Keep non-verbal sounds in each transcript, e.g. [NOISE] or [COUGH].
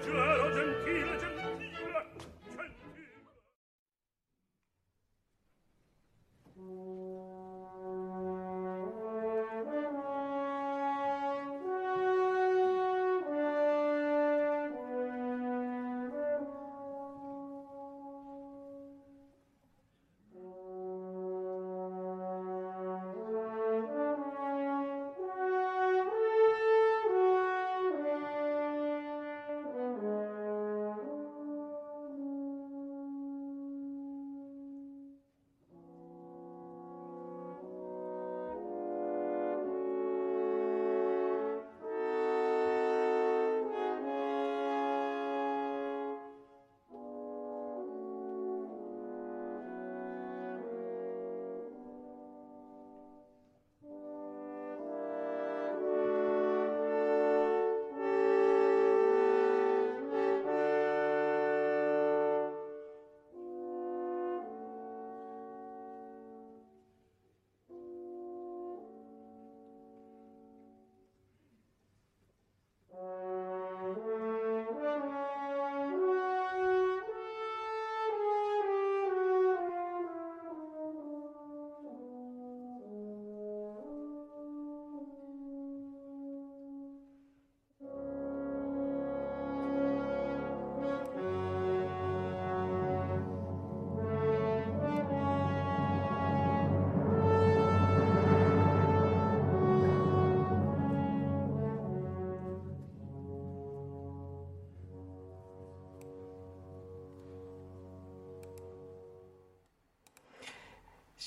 leggero, gentile, gentile, gentile.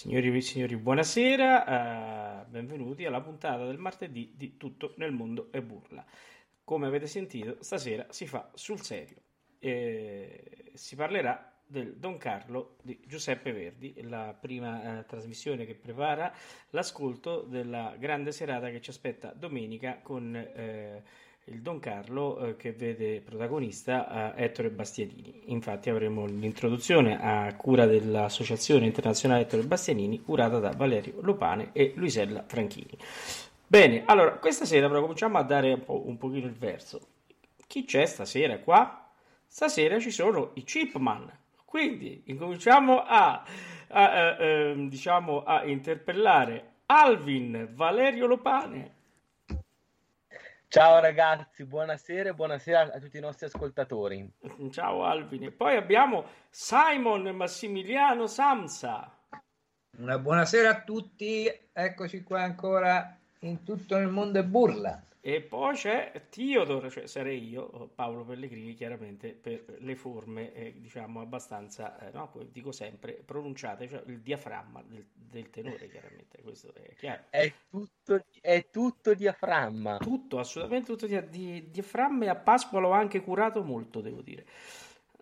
Signori e signori, buonasera, uh, benvenuti alla puntata del martedì di Tutto nel mondo e burla. Come avete sentito, stasera si fa sul serio. E si parlerà del Don Carlo di Giuseppe Verdi, la prima uh, trasmissione che prepara l'ascolto della grande serata che ci aspetta domenica con... Il Don Carlo eh, che vede protagonista eh, Ettore Bastianini. Infatti avremo l'introduzione a cura dell'Associazione Internazionale Ettore Bastianini, curata da Valerio Lopane e Luisella Franchini. Bene, allora questa sera però cominciamo a dare un, po', un pochino il verso. Chi c'è stasera qua? Stasera ci sono i Chipman. Quindi incominciamo a, a, a, a diciamo, a interpellare Alvin, Valerio Lopane Ciao ragazzi, buonasera e buonasera a tutti i nostri ascoltatori. Ciao Alvin. E poi abbiamo Simon Massimiliano Samsa. Una buonasera a tutti, eccoci qua ancora in tutto il mondo e burla. E poi c'è Theodore, cioè sarei io, Paolo Pellegrini, chiaramente per le forme, eh, diciamo, abbastanza, eh, no, dico sempre, pronunciate, cioè il diaframma del, del tenore, chiaramente, questo è chiaro. È tutto, è tutto diaframma. Tutto, assolutamente tutto di, di, diaframma e a Pasqua l'ho anche curato molto, devo dire.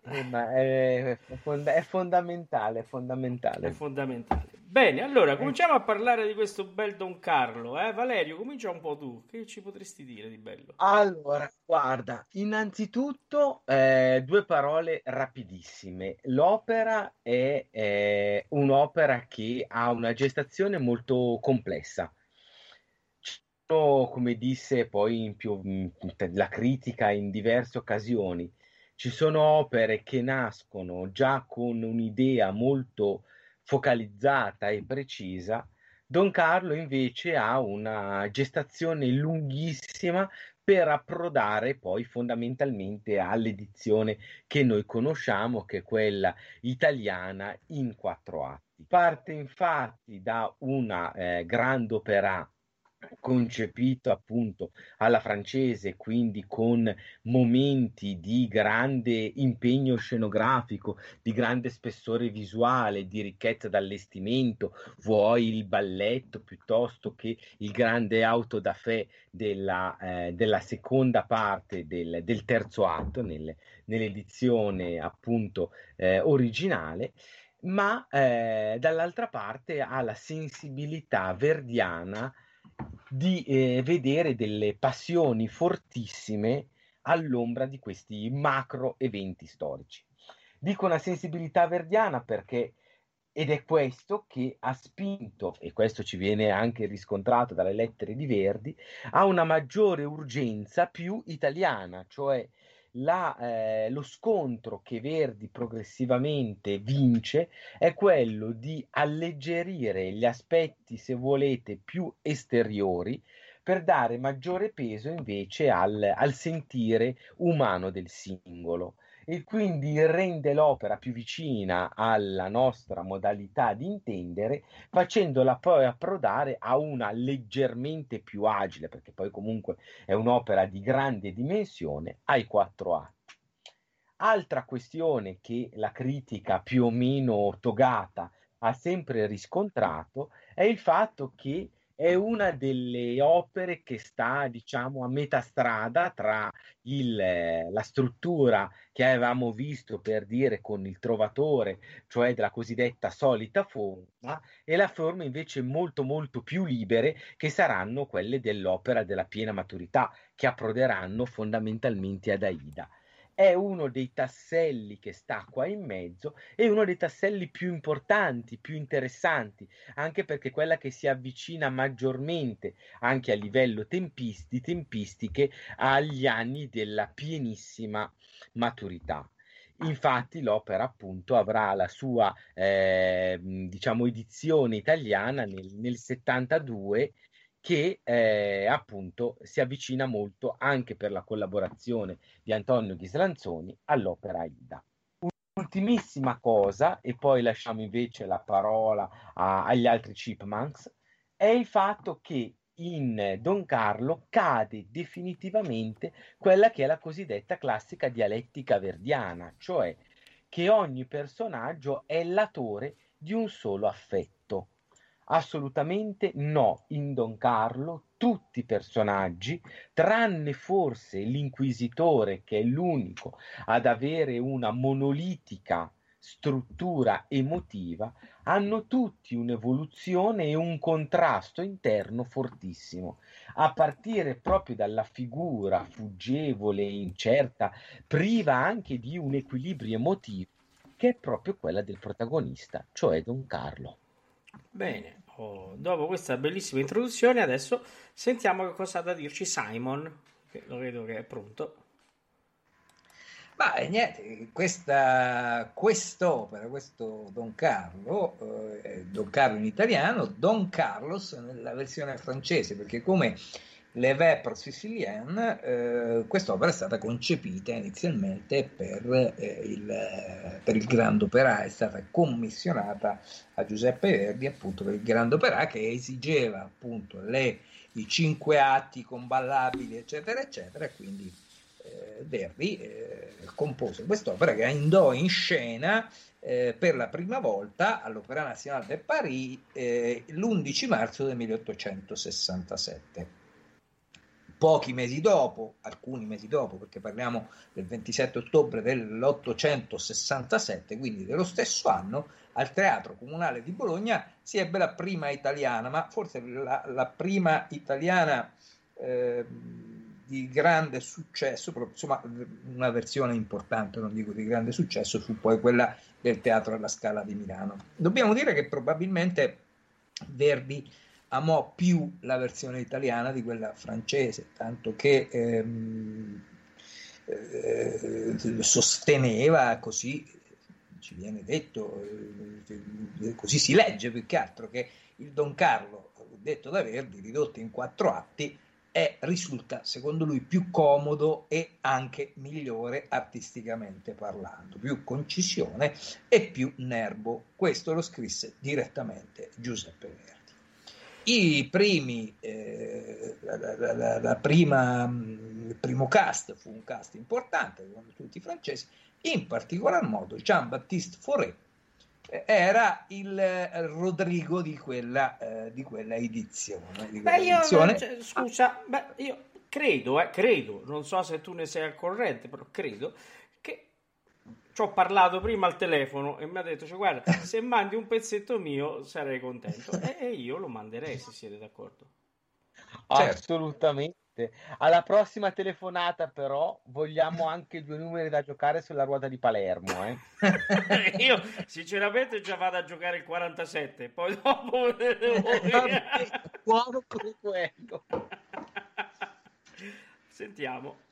Eh, ma è, è, fondamentale, è fondamentale. È fondamentale. Bene, allora cominciamo a parlare di questo bel Don Carlo. Eh? Valerio, comincia un po' tu. Che ci potresti dire di bello? Allora, guarda, innanzitutto eh, due parole rapidissime. L'opera è eh, un'opera che ha una gestazione molto complessa. Come disse poi in più, la critica in diverse occasioni, ci sono opere che nascono già con un'idea molto focalizzata e precisa. Don Carlo invece ha una gestazione lunghissima per approdare poi fondamentalmente all'edizione che noi conosciamo, che è quella italiana in quattro atti. Parte infatti da una eh, grande opera concepito appunto alla francese, quindi con momenti di grande impegno scenografico, di grande spessore visuale, di ricchezza d'allestimento, vuoi il balletto piuttosto che il grande auto da fè della, eh, della seconda parte del, del terzo atto nel, nell'edizione appunto eh, originale ma eh, dall'altra parte ha la sensibilità verdiana di eh, vedere delle passioni fortissime all'ombra di questi macro eventi storici. Dico una sensibilità verdiana perché ed è questo che ha spinto, e questo ci viene anche riscontrato dalle lettere di Verdi, a una maggiore urgenza più italiana, cioè la, eh, lo scontro che Verdi progressivamente vince è quello di alleggerire gli aspetti, se volete, più esteriori per dare maggiore peso invece al, al sentire umano del singolo e quindi rende l'opera più vicina alla nostra modalità di intendere, facendola poi approdare a una leggermente più agile, perché poi comunque è un'opera di grande dimensione, ai quattro atti. Altra questione che la critica più o meno togata ha sempre riscontrato è il fatto che è una delle opere che sta, diciamo, a metà strada tra il, la struttura che avevamo visto per dire con il trovatore, cioè della cosiddetta solita forma, e la forma invece molto molto più libere che saranno quelle dell'opera della piena maturità, che approderanno fondamentalmente ad Aida è uno dei tasselli che sta qua in mezzo e uno dei tasselli più importanti, più interessanti, anche perché quella che si avvicina maggiormente anche a livello tempisti, tempistiche agli anni della pienissima maturità. Infatti l'opera appunto avrà la sua eh, diciamo edizione italiana nel, nel 72 che eh, appunto si avvicina molto anche per la collaborazione di Antonio Ghislanzoni all'opera Aida. Ultimissima cosa, e poi lasciamo invece la parola a, agli altri chipmunks, è il fatto che in Don Carlo cade definitivamente quella che è la cosiddetta classica dialettica verdiana, cioè che ogni personaggio è latore di un solo affetto Assolutamente no, in Don Carlo tutti i personaggi, tranne forse l'inquisitore che è l'unico ad avere una monolitica struttura emotiva, hanno tutti un'evoluzione e un contrasto interno fortissimo, a partire proprio dalla figura fuggevole, incerta, priva anche di un equilibrio emotivo, che è proprio quella del protagonista, cioè Don Carlo. Bene, oh, dopo questa bellissima introduzione, adesso sentiamo che cosa ha da dirci Simon, che lo vedo che è pronto. Ma niente, questa quest'opera, questo Don Carlo, eh, Don Carlo in italiano, Don Carlos nella versione francese, perché come le Vepres Sicilienne, eh, quest'opera è stata concepita inizialmente per, eh, il, per il Grand Opera, è stata commissionata a Giuseppe Verdi appunto per il Grand Opera che esigeva appunto le, i cinque atti con ballabili eccetera eccetera e quindi eh, Verdi eh, compose quest'opera che andò in scena eh, per la prima volta all'Opéra National de Paris eh, l'11 marzo del 1867 pochi mesi dopo, alcuni mesi dopo, perché parliamo del 27 ottobre dell'867, quindi dello stesso anno, al Teatro Comunale di Bologna si ebbe la prima italiana, ma forse la, la prima italiana eh, di grande successo, insomma una versione importante, non dico di grande successo, fu poi quella del Teatro alla Scala di Milano. Dobbiamo dire che probabilmente Verdi amò più la versione italiana di quella francese, tanto che ehm, eh, sosteneva così, ci viene detto, eh, così si legge più che altro, che il Don Carlo, detto da Verdi, ridotto in quattro atti, è, risulta secondo lui più comodo e anche migliore artisticamente parlando, più concisione e più nervo. Questo lo scrisse direttamente Giuseppe Verdi. I primi, eh, la, la, la, prima, il primo cast fu un cast importante, come tutti i francesi, in particolar modo Jean-Baptiste Fauré eh, era il eh, Rodrigo di quella, eh, di quella edizione. Di quella beh, io, edizione. Cioè, scusa, beh, io credo, eh, credo, non so se tu ne sei al corrente, però credo ci ho parlato prima al telefono e mi ha detto, cioè, guarda, [LAUGHS] se mandi un pezzetto mio sarei contento e, e io lo manderei se siete d'accordo. Certo. Assolutamente. Alla prossima telefonata, però, vogliamo anche due numeri da giocare sulla ruota di Palermo. Eh? [LAUGHS] Io, sinceramente, già vado a giocare il 47. Poi dopo. [LAUGHS] Buono pure quello. Sentiamo.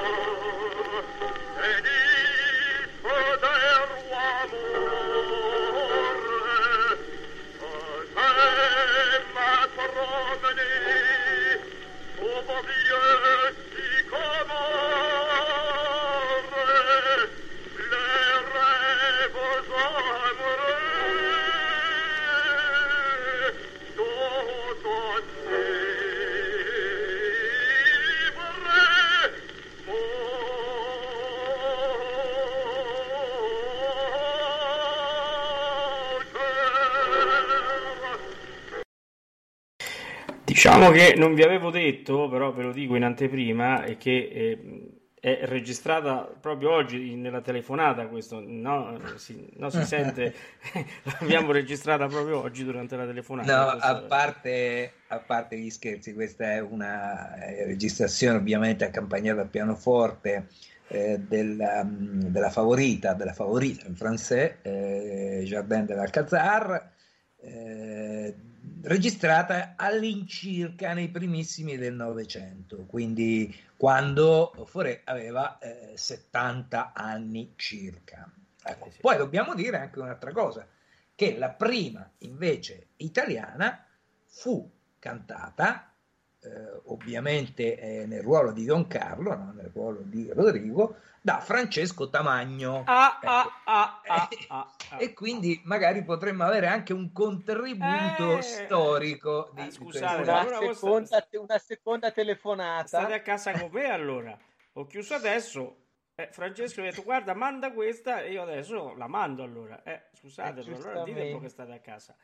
Diciamo che non vi avevo detto, però ve lo dico in anteprima, è che eh, è registrata proprio oggi nella telefonata questo, no, si, no, si sente, [LAUGHS] l'abbiamo registrata proprio oggi durante la telefonata. No, a parte, a parte, gli scherzi, questa è una registrazione ovviamente accompagnata al pianoforte eh, della, della, favorita, della favorita in francese, eh, Jardin de l'Alcazar, eh, registrata all'incirca nei primissimi del Novecento, quindi quando Fauré aveva eh, 70 anni circa. Ecco. Eh sì. Poi dobbiamo dire anche un'altra cosa, che la prima invece italiana fu cantata eh, ovviamente eh, nel ruolo di Don Carlo, no? nel ruolo di Rodrigo, da Francesco Tamagno. Ah, ecco. ah, ah, ah, [LAUGHS] ah, ah e quindi magari potremmo avere anche un contributo eh, storico di, scusate, di una, seconda, una seconda telefonata. State a casa con me allora. Ho chiuso adesso. Eh, Francesco ha detto guarda manda questa e io adesso la mando allora. Eh, scusate, eh, allora dite un po' che state a casa.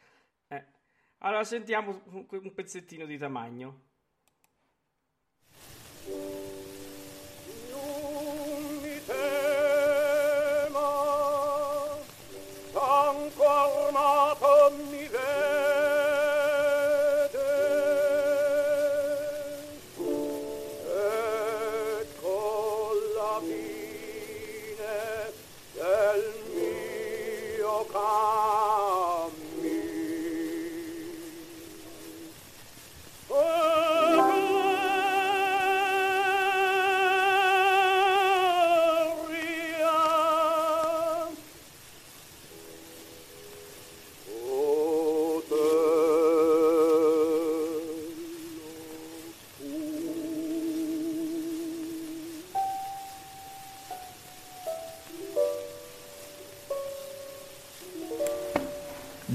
Eh. Allora sentiamo un, un pezzettino di Tamagno. Thank you.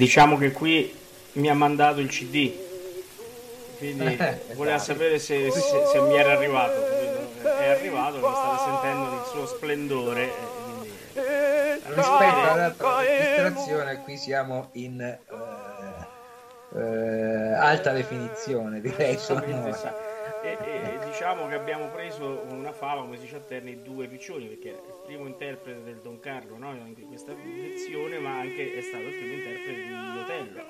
Diciamo che qui mi ha mandato il CD, quindi eh, voleva esatto. sapere se, se, se, mi era arrivato. È arrivato, lo state sentendo nel suo splendore. Rispetto all'altra registrazione, qui siamo in uh, uh, alta definizione, direi. Sonora diciamo che abbiamo preso una fava, come si dice a Terni, due piccioni, perché è il primo interprete del Don Carlo no? in questa lezione, ma anche è stato il primo interprete di Otello.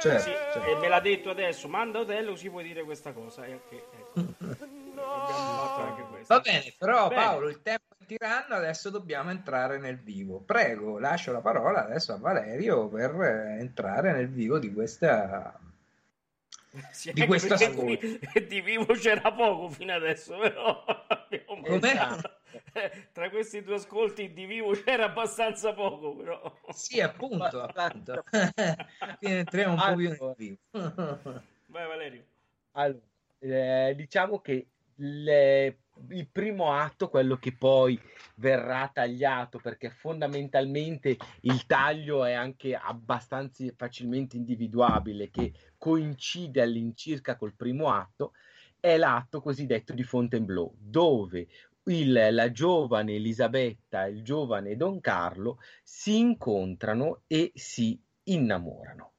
Certo, sì, certo. E me l'ha detto adesso, manda Otello, si può dire questa cosa. E che, ecco, [LAUGHS] abbiamo fatto anche questo. Va bene, però bene. Paolo, il tempo è tiranno, adesso dobbiamo entrare nel vivo. Prego, lascio la parola adesso a Valerio per eh, entrare nel vivo di questa sì, di questa storia. [LAUGHS] Di vivo c'era poco fino adesso, però [LAUGHS] Come? Esatto. tra questi due ascolti di vivo c'era abbastanza poco, però. Sì, appunto, appunto. [LAUGHS] entriamo un po' più nel vivo. Vai Valerio. Allora, eh, diciamo che le, il primo atto, quello che poi verrà tagliato, perché fondamentalmente il taglio è anche abbastanza facilmente individuabile, che coincide all'incirca col primo atto, è l'atto cosiddetto di Fontainebleau, dove il, la giovane Elisabetta e il giovane Don Carlo si incontrano e si innamorano.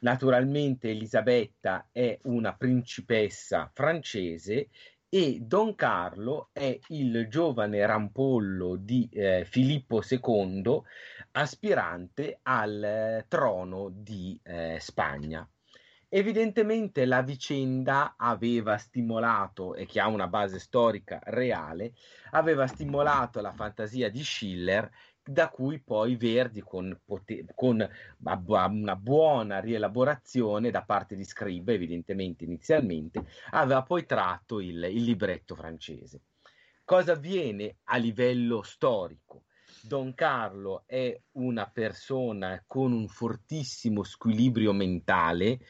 Naturalmente Elisabetta è una principessa francese e Don Carlo è il giovane rampollo di eh, Filippo II, aspirante al eh, trono di eh, Spagna. Evidentemente la vicenda aveva stimolato, e che ha una base storica reale, aveva stimolato la fantasia di Schiller da cui poi Verdi, con, poter, con una buona rielaborazione da parte di Scribe, evidentemente inizialmente, aveva poi tratto il, il libretto francese. Cosa avviene a livello storico? Don Carlo è una persona con un fortissimo squilibrio mentale,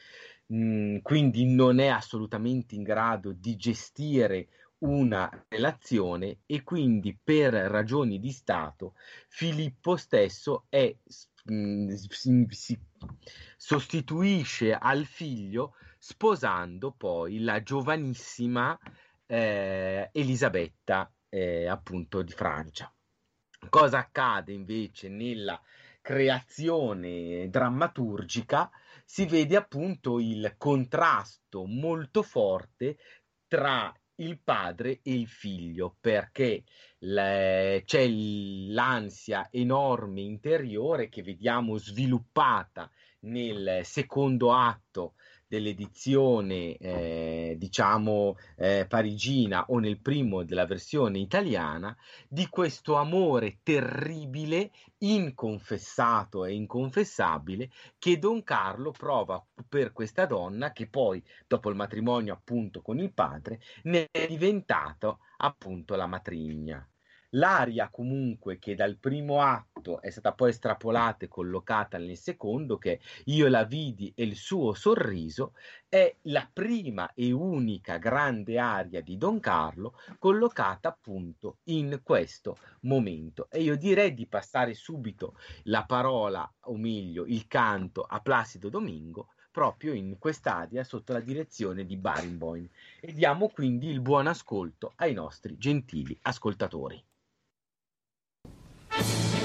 mh, quindi non è assolutamente in grado di gestire una relazione e quindi per ragioni di Stato Filippo stesso è, mh, si, si sostituisce al figlio sposando poi la giovanissima eh, Elisabetta eh, appunto di Francia. Cosa accade invece nella creazione drammaturgica? Si vede appunto il contrasto molto forte tra il padre e il figlio perché le, c'è l'ansia enorme interiore che vediamo sviluppata nel secondo atto dell'edizione eh, diciamo eh, parigina o nel primo della versione italiana di questo amore terribile inconfessato e inconfessabile che Don Carlo prova per questa donna che poi dopo il matrimonio appunto con il padre ne è diventato appunto la matrigna L'aria comunque che dal primo atto è stata poi estrapolata e collocata nel secondo, che io la vidi e il suo sorriso, è la prima e unica grande aria di Don Carlo collocata appunto in questo momento. E io direi di passare subito la parola, o meglio il canto, a Placido Domingo proprio in quest'area sotto la direzione di Barenboim e diamo quindi il buon ascolto ai nostri gentili ascoltatori. Thank you.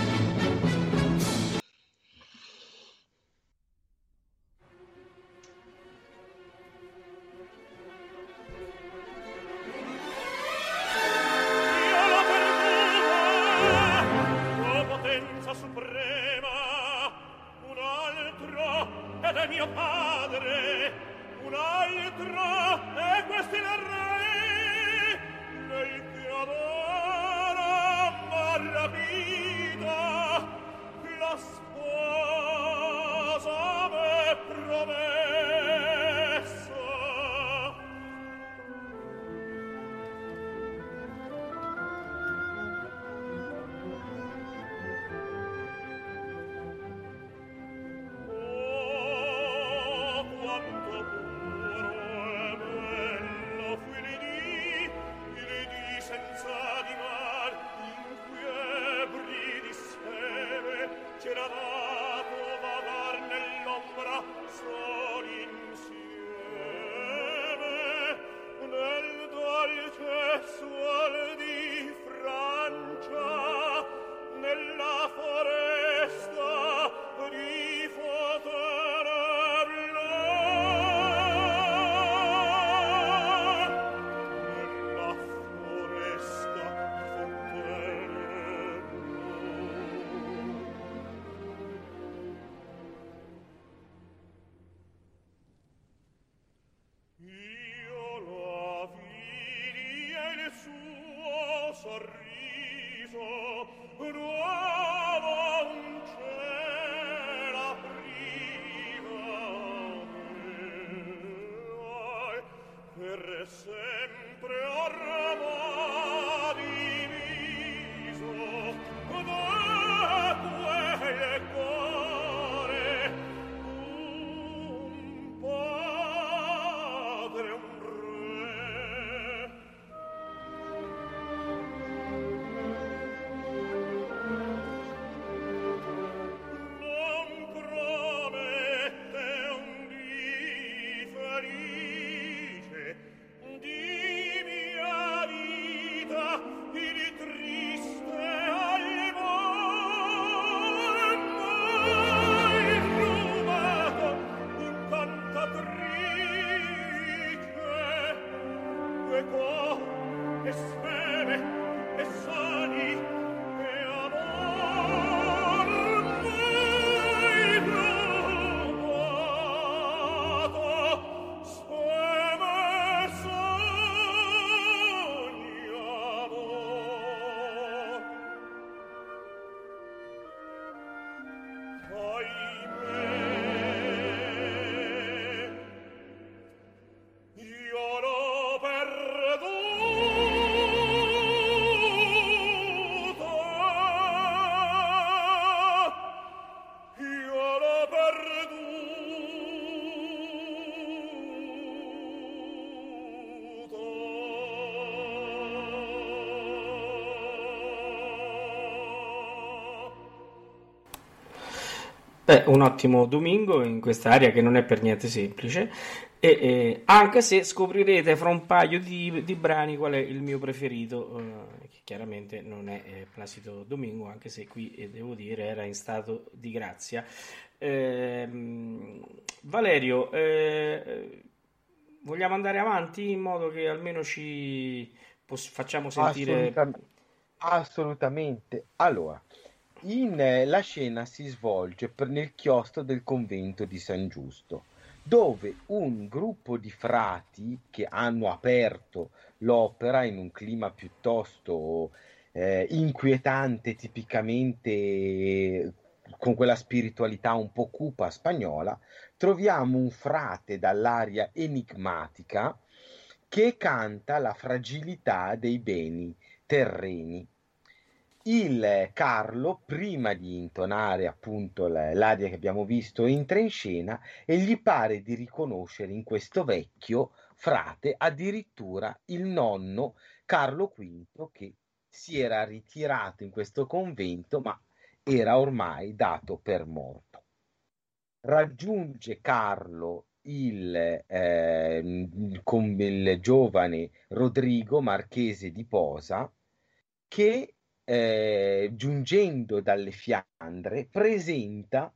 Sempre ormai Beh, un ottimo domingo in quest'area che non è per niente semplice, e, e, anche se scoprirete fra un paio di, di, brani qual è il mio preferito, eh, che chiaramente non è eh, Placido Domingo, anche se qui eh, devo dire era in stato di grazia. Ehm, Valerio, eh, vogliamo andare avanti in modo che almeno ci poss- facciamo sentire... Assolutamente. Assolutamente. Allora, in, eh, la scena si svolge nel chiostro del convento di San Giusto, dove un gruppo di frati che hanno aperto l'opera in un clima piuttosto eh, inquietante, tipicamente con quella spiritualità un po' cupa spagnola, troviamo un frate dall'aria enigmatica che canta la fragilità dei beni terreni il Carlo, prima di intonare appunto l'aria che abbiamo visto, entra in scena e gli pare di riconoscere in questo vecchio frate addirittura il nonno Carlo V che si era ritirato in questo convento ma era ormai dato per morto. Raggiunge Carlo il, eh, il giovane Rodrigo, marchese di Posa, che eh, giungendo dalle Fiandre, presenta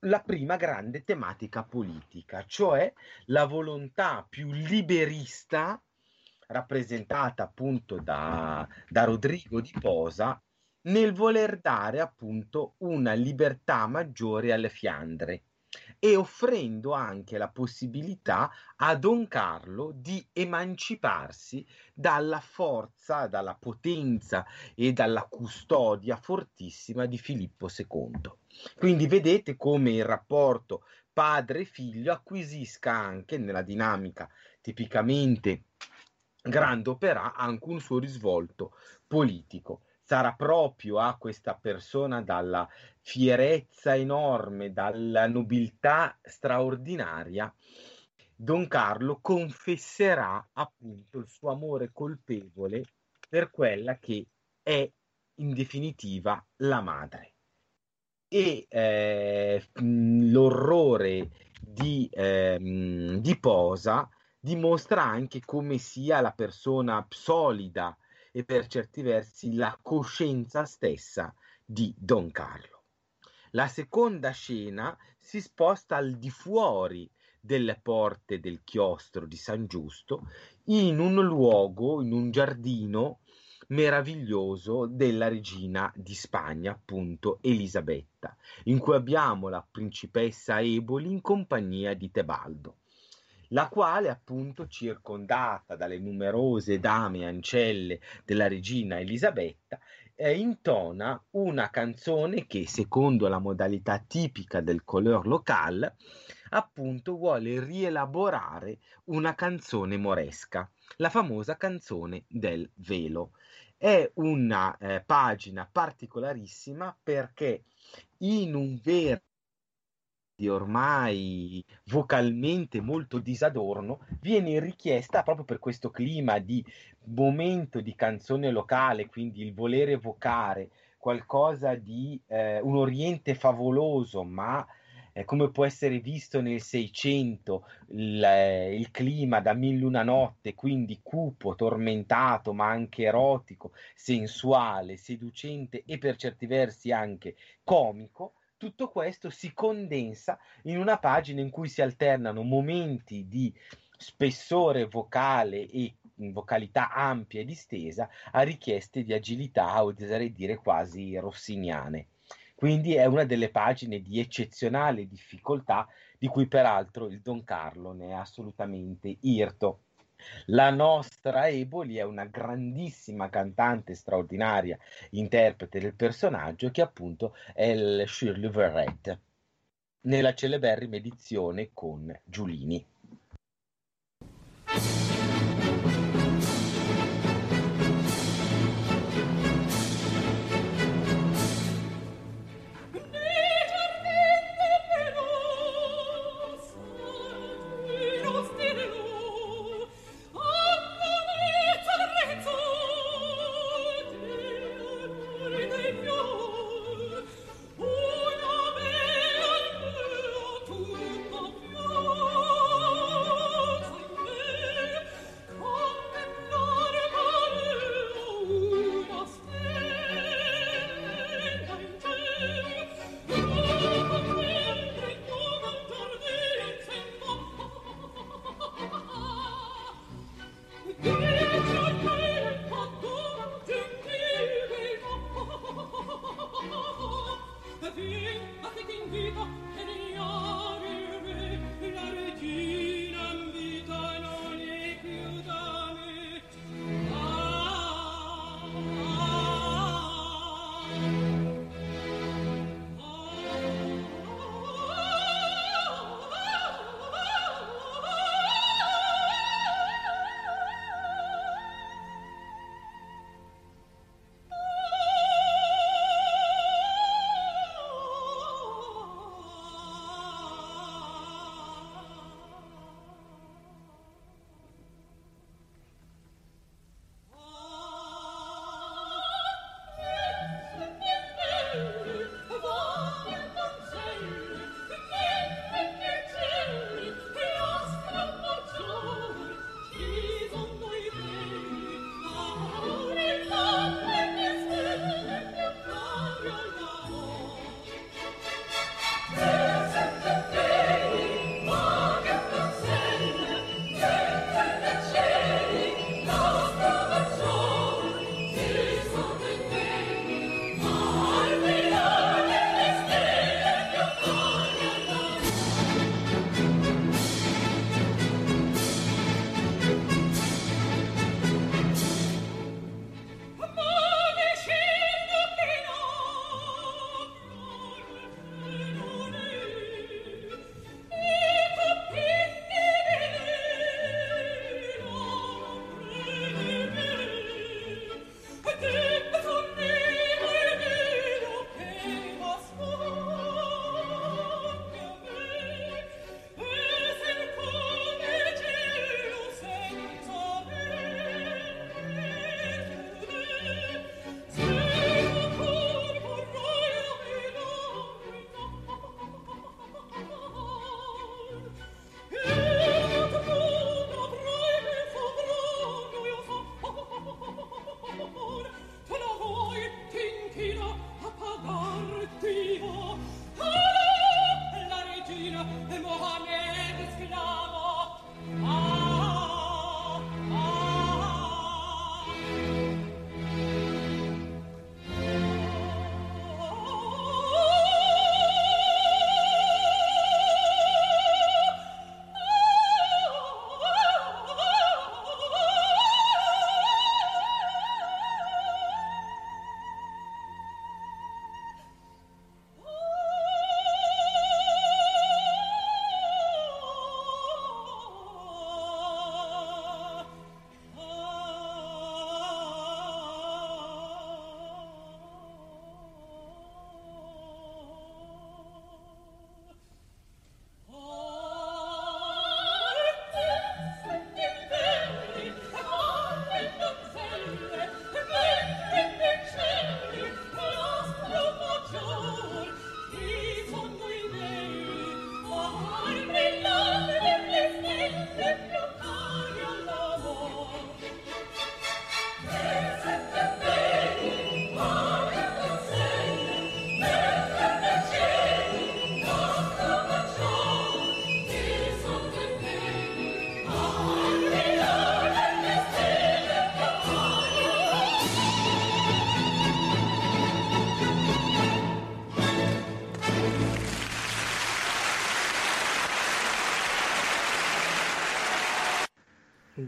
la prima grande tematica politica, cioè la volontà più liberista rappresentata appunto da, da Rodrigo di Posa nel voler dare appunto una libertà maggiore alle Fiandre e offrendo anche la possibilità a Don Carlo di emanciparsi dalla forza, dalla potenza e dalla custodia fortissima di Filippo II. Quindi vedete come il rapporto padre-figlio acquisisca anche nella dinamica tipicamente grande opera anche un suo risvolto politico sarà proprio a questa persona dalla fierezza enorme, dalla nobiltà straordinaria, Don Carlo confesserà appunto il suo amore colpevole per quella che è in definitiva la madre. E eh, l'orrore di, eh, di Posa dimostra anche come sia la persona solida e per certi versi la coscienza stessa di Don Carlo. La seconda scena si sposta al di fuori delle porte del chiostro di San Giusto, in un luogo, in un giardino meraviglioso della regina di Spagna, appunto Elisabetta, in cui abbiamo la principessa Eboli in compagnia di Tebaldo la quale appunto circondata dalle numerose dame e ancelle della regina Elisabetta eh, intona una canzone che secondo la modalità tipica del couleur local appunto vuole rielaborare una canzone moresca, la famosa canzone del velo. È una eh, pagina particolarissima perché in un vero ormai vocalmente molto disadorno, viene richiesta proprio per questo clima di momento di canzone locale, quindi il volere evocare qualcosa di eh, un oriente favoloso, ma eh, come può essere visto nel Seicento, il, eh, il clima da mille una notte, quindi cupo, tormentato, ma anche erotico, sensuale, seducente e per certi versi anche comico, tutto questo si condensa in una pagina in cui si alternano momenti di spessore vocale e vocalità ampia e distesa a richieste di agilità o oserei dire quasi rossiniane. Quindi è una delle pagine di eccezionale difficoltà di cui peraltro il Don Carlo ne è assolutamente irto. La nostra Eboli è una grandissima cantante straordinaria, interprete del personaggio che appunto è il Shirley Verrett nella celeberrima edizione con Giulini.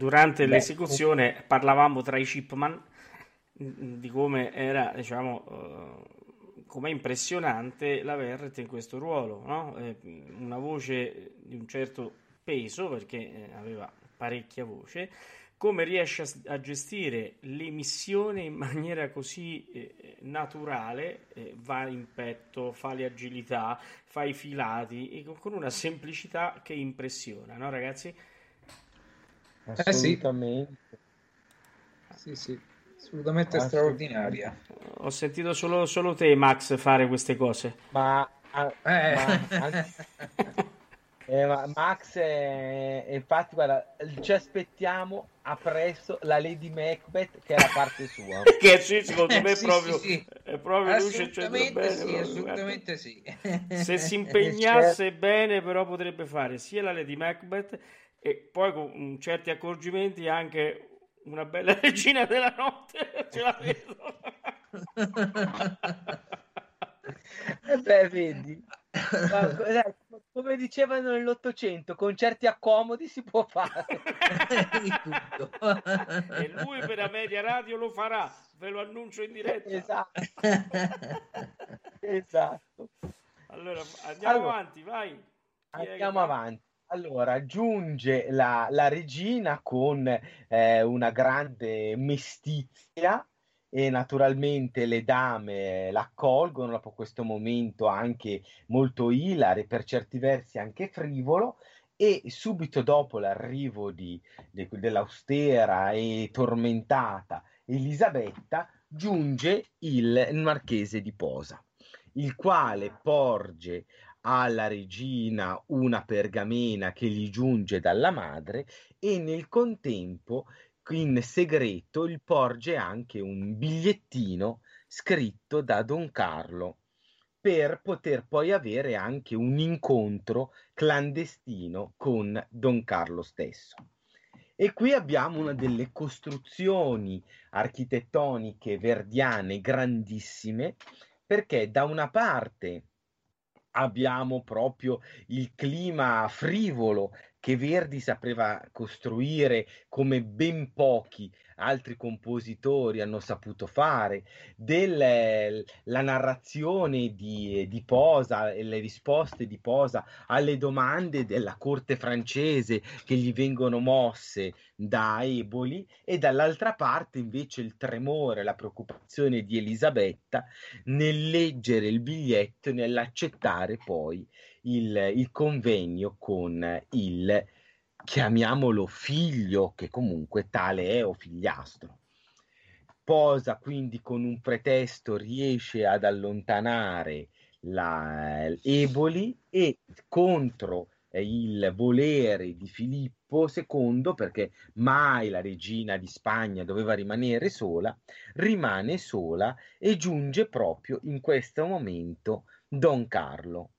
Durante Beh, l'esecuzione parlavamo tra i chipman di come era, diciamo, uh, come impressionante la Verret in questo ruolo, no? eh, una voce di un certo peso perché eh, aveva parecchia voce, come riesce a, a, gestire l'emissione in maniera così eh, naturale, eh, va in petto, fa le agilità, fa i filati, con una semplicità che impressiona, no ragazzi? Assolutamente. Eh sì, sì. sì assolutamente straordinaria. Ho sentito solo, solo, te, Max, fare queste cose. Ma, eh. ma, [LAUGHS] eh, ma Max, è, infatti, guarda, ci aspettiamo a presto la Lady Macbeth, che è la parte sua. [LAUGHS] che sì, secondo me è proprio, sì, sì. È proprio assolutamente bene, sì, proprio, assolutamente sì. Se si [LAUGHS] impegnasse certo. bene, però potrebbe fare sia la Lady Macbeth e poi con certi accorgimenti anche una bella [LAUGHS] regina della notte, [LAUGHS] ce la vedo. [LAUGHS] eh beh, vedi, Ma, come dicevano nell'Ottocento, con certi accomodi si può fare e lui per la media radio lo farà, ve lo annuncio in diretta. Esatto. esatto. Allora, andiamo allora, avanti, vai. Andiamo avanti. Allora, giunge la, la regina con eh, una grande mestizia e naturalmente le dame l'accolgono dopo questo momento anche molto ilare, per certi versi anche frivolo, e subito dopo l'arrivo di, de, dell'austera e tormentata Elisabetta giunge il marchese di Posa, il quale porge alla regina una pergamena che gli giunge dalla madre e nel contempo in segreto gli porge anche un bigliettino scritto da Don Carlo per poter poi avere anche un incontro clandestino con Don Carlo stesso. E qui abbiamo una delle costruzioni architettoniche verdiane grandissime, perché da una parte abbiamo proprio il clima frivolo che Verdi sapeva costruire come ben pochi altri compositori hanno saputo fare, della narrazione di, di Posa e le risposte di Posa alle domande della corte francese che gli vengono mosse da Eboli e dall'altra parte invece il tremore, la preoccupazione di Elisabetta nel leggere il biglietto e nell'accettare poi il, il convegno con il chiamiamolo figlio, che comunque tale è o figliastro. Posa quindi con un pretesto riesce ad allontanare la, Eboli e contro il volere di Filippo II, perché mai la regina di Spagna doveva rimanere sola, rimane sola e giunge proprio in questo momento Don Carlo.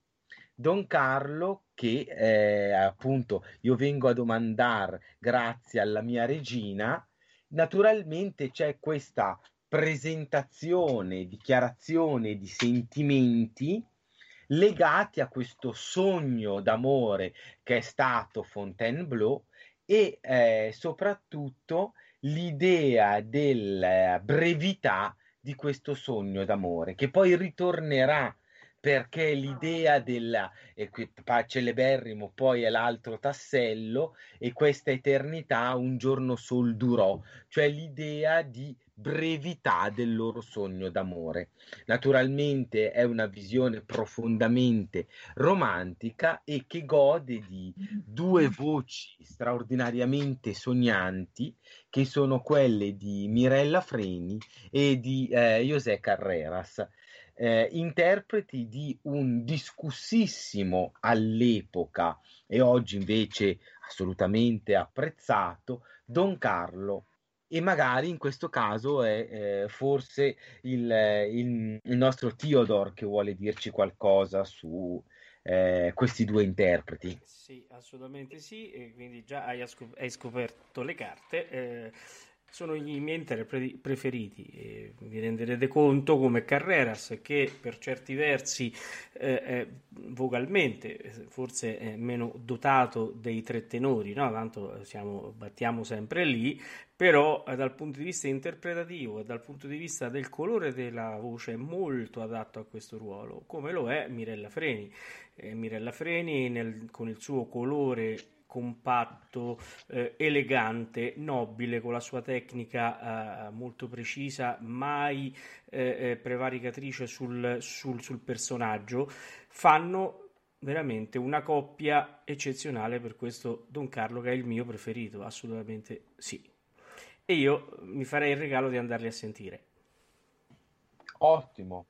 Don Carlo che eh, appunto io vengo a domandare grazie alla mia regina, naturalmente c'è questa presentazione, dichiarazione di sentimenti legati a questo sogno d'amore che è stato Fontainebleau e eh, soprattutto l'idea della brevità di questo sogno d'amore che poi ritornerà perché l'idea della e qui celeberrimo poi è l'altro tassello e questa eternità un giorno sol durò, cioè l'idea di brevità del loro sogno d'amore. Naturalmente è una visione profondamente romantica e che gode di due voci straordinariamente sognanti che sono quelle di Mirella Freni e di eh, José Carreras eh, interpreti di un discussissimo all'epoca e oggi invece assolutamente apprezzato Don Carlo e magari in questo caso è eh, forse il, il, il, nostro Theodore che vuole dirci qualcosa su eh, questi due interpreti. Sì, assolutamente sì, e quindi già hai, hai scoperto le carte. Eh, sono i miei interpreti preferiti. E vi renderete conto come Carreras, che per certi versi eh, vocalmente forse è meno dotato dei tre tenori, no? tanto siamo, battiamo sempre lì, però eh, dal punto di vista interpretativo e dal punto di vista del colore della voce è molto adatto a questo ruolo, come lo è Mirella Freni. Eh, Mirella Freni nel, con il suo colore compatto, eh, elegante, nobile, con la sua tecnica eh, molto precisa, mai eh, eh, prevaricatrice sul, sul, sul personaggio, fanno veramente una coppia eccezionale per questo Don Carlo che è il mio preferito, assolutamente sì. E io mi farei il regalo di andarli a sentire. Ottimo.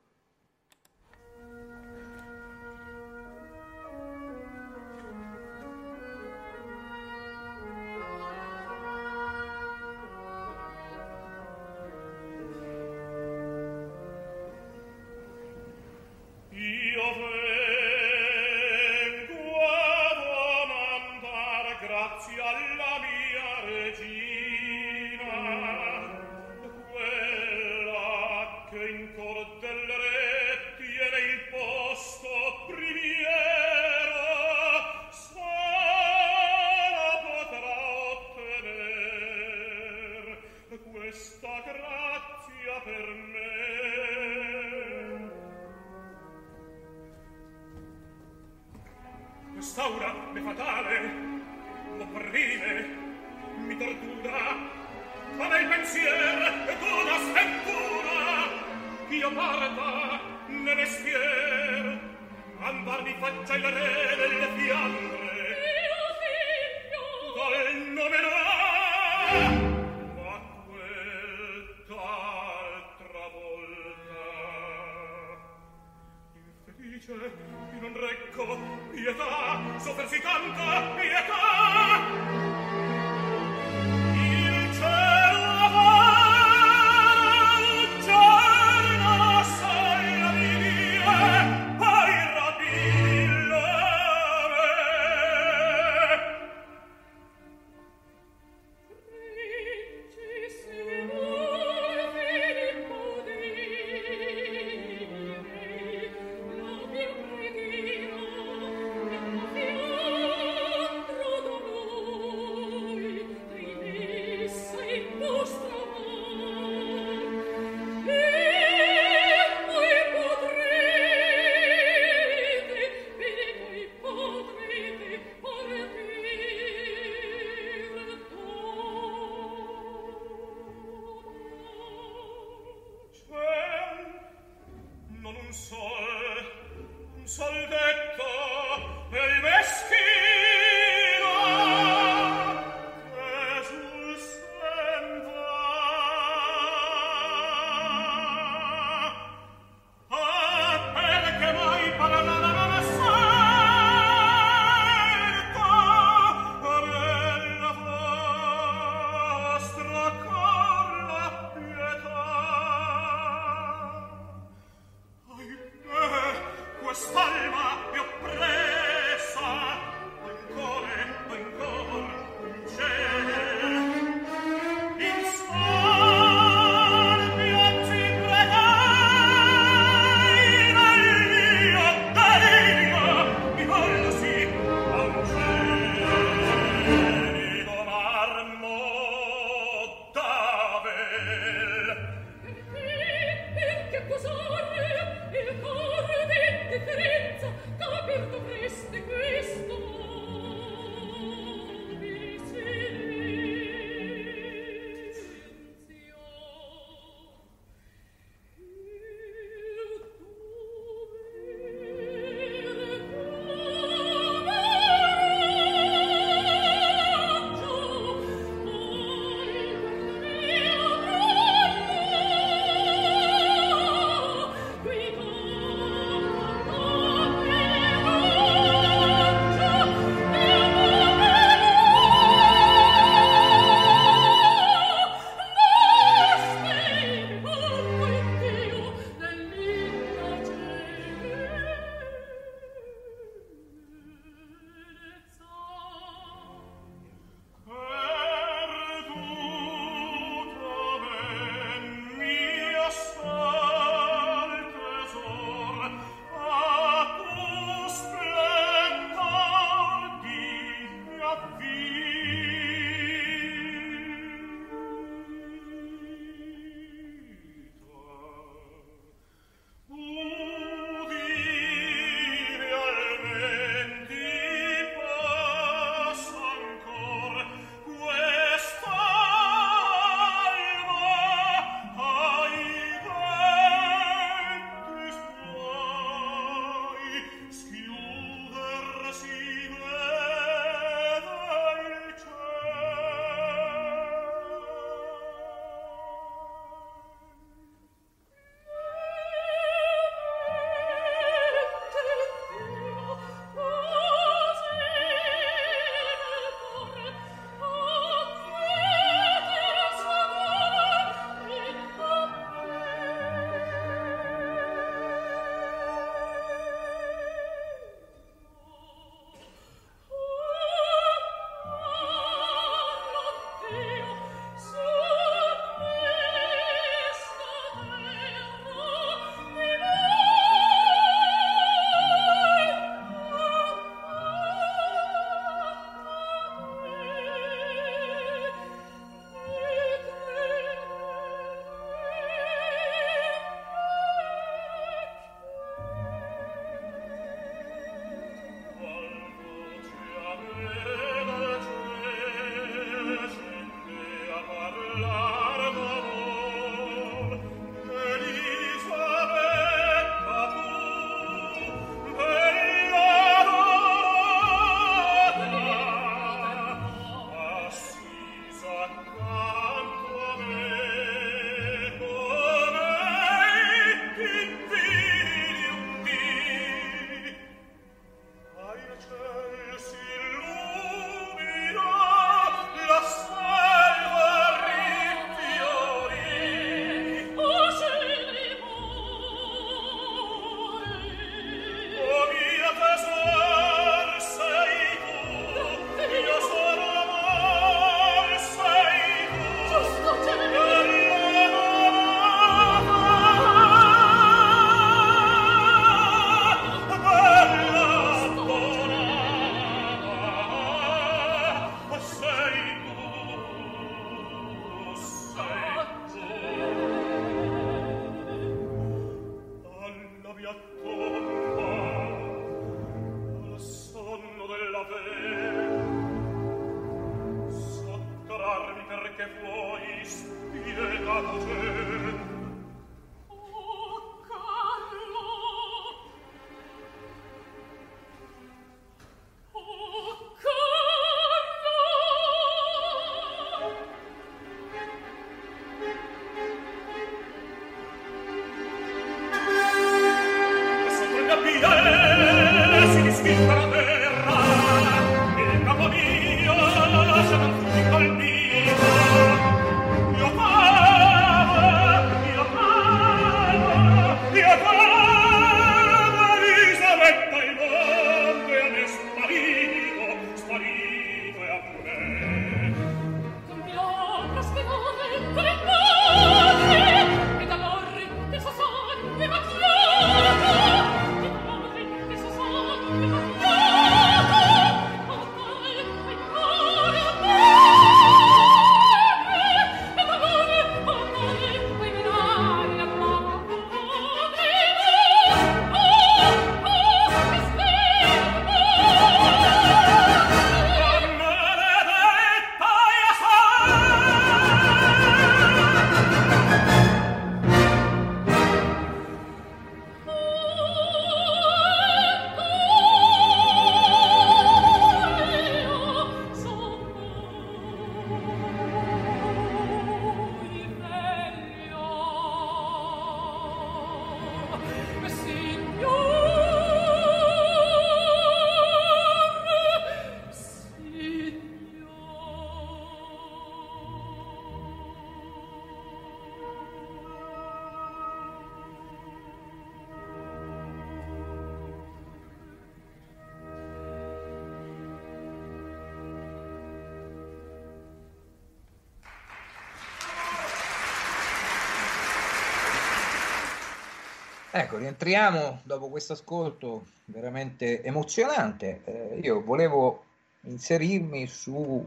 Ecco, rientriamo dopo questo ascolto veramente emozionante. Eh, io volevo inserirmi su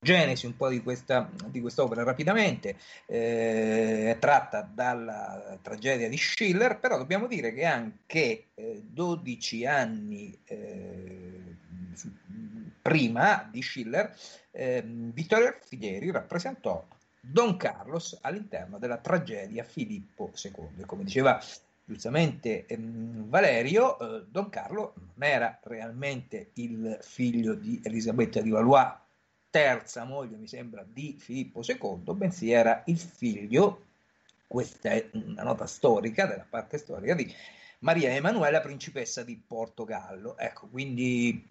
genesi un po' di, questa, di quest'opera rapidamente, eh, tratta dalla tragedia di Schiller, però dobbiamo dire che anche eh, 12 anni eh, prima di Schiller, eh, Vittorio Alfieri rappresentò Don Carlos all'interno della tragedia Filippo II. Come diceva giustamente ehm, Valerio, eh, Don Carlo non era realmente il figlio di Elisabetta di Valois, terza moglie, mi sembra, di Filippo II, bensì era il figlio, questa è una nota storica, della parte storica, di Maria Emanuela, principessa di Portogallo. Ecco, quindi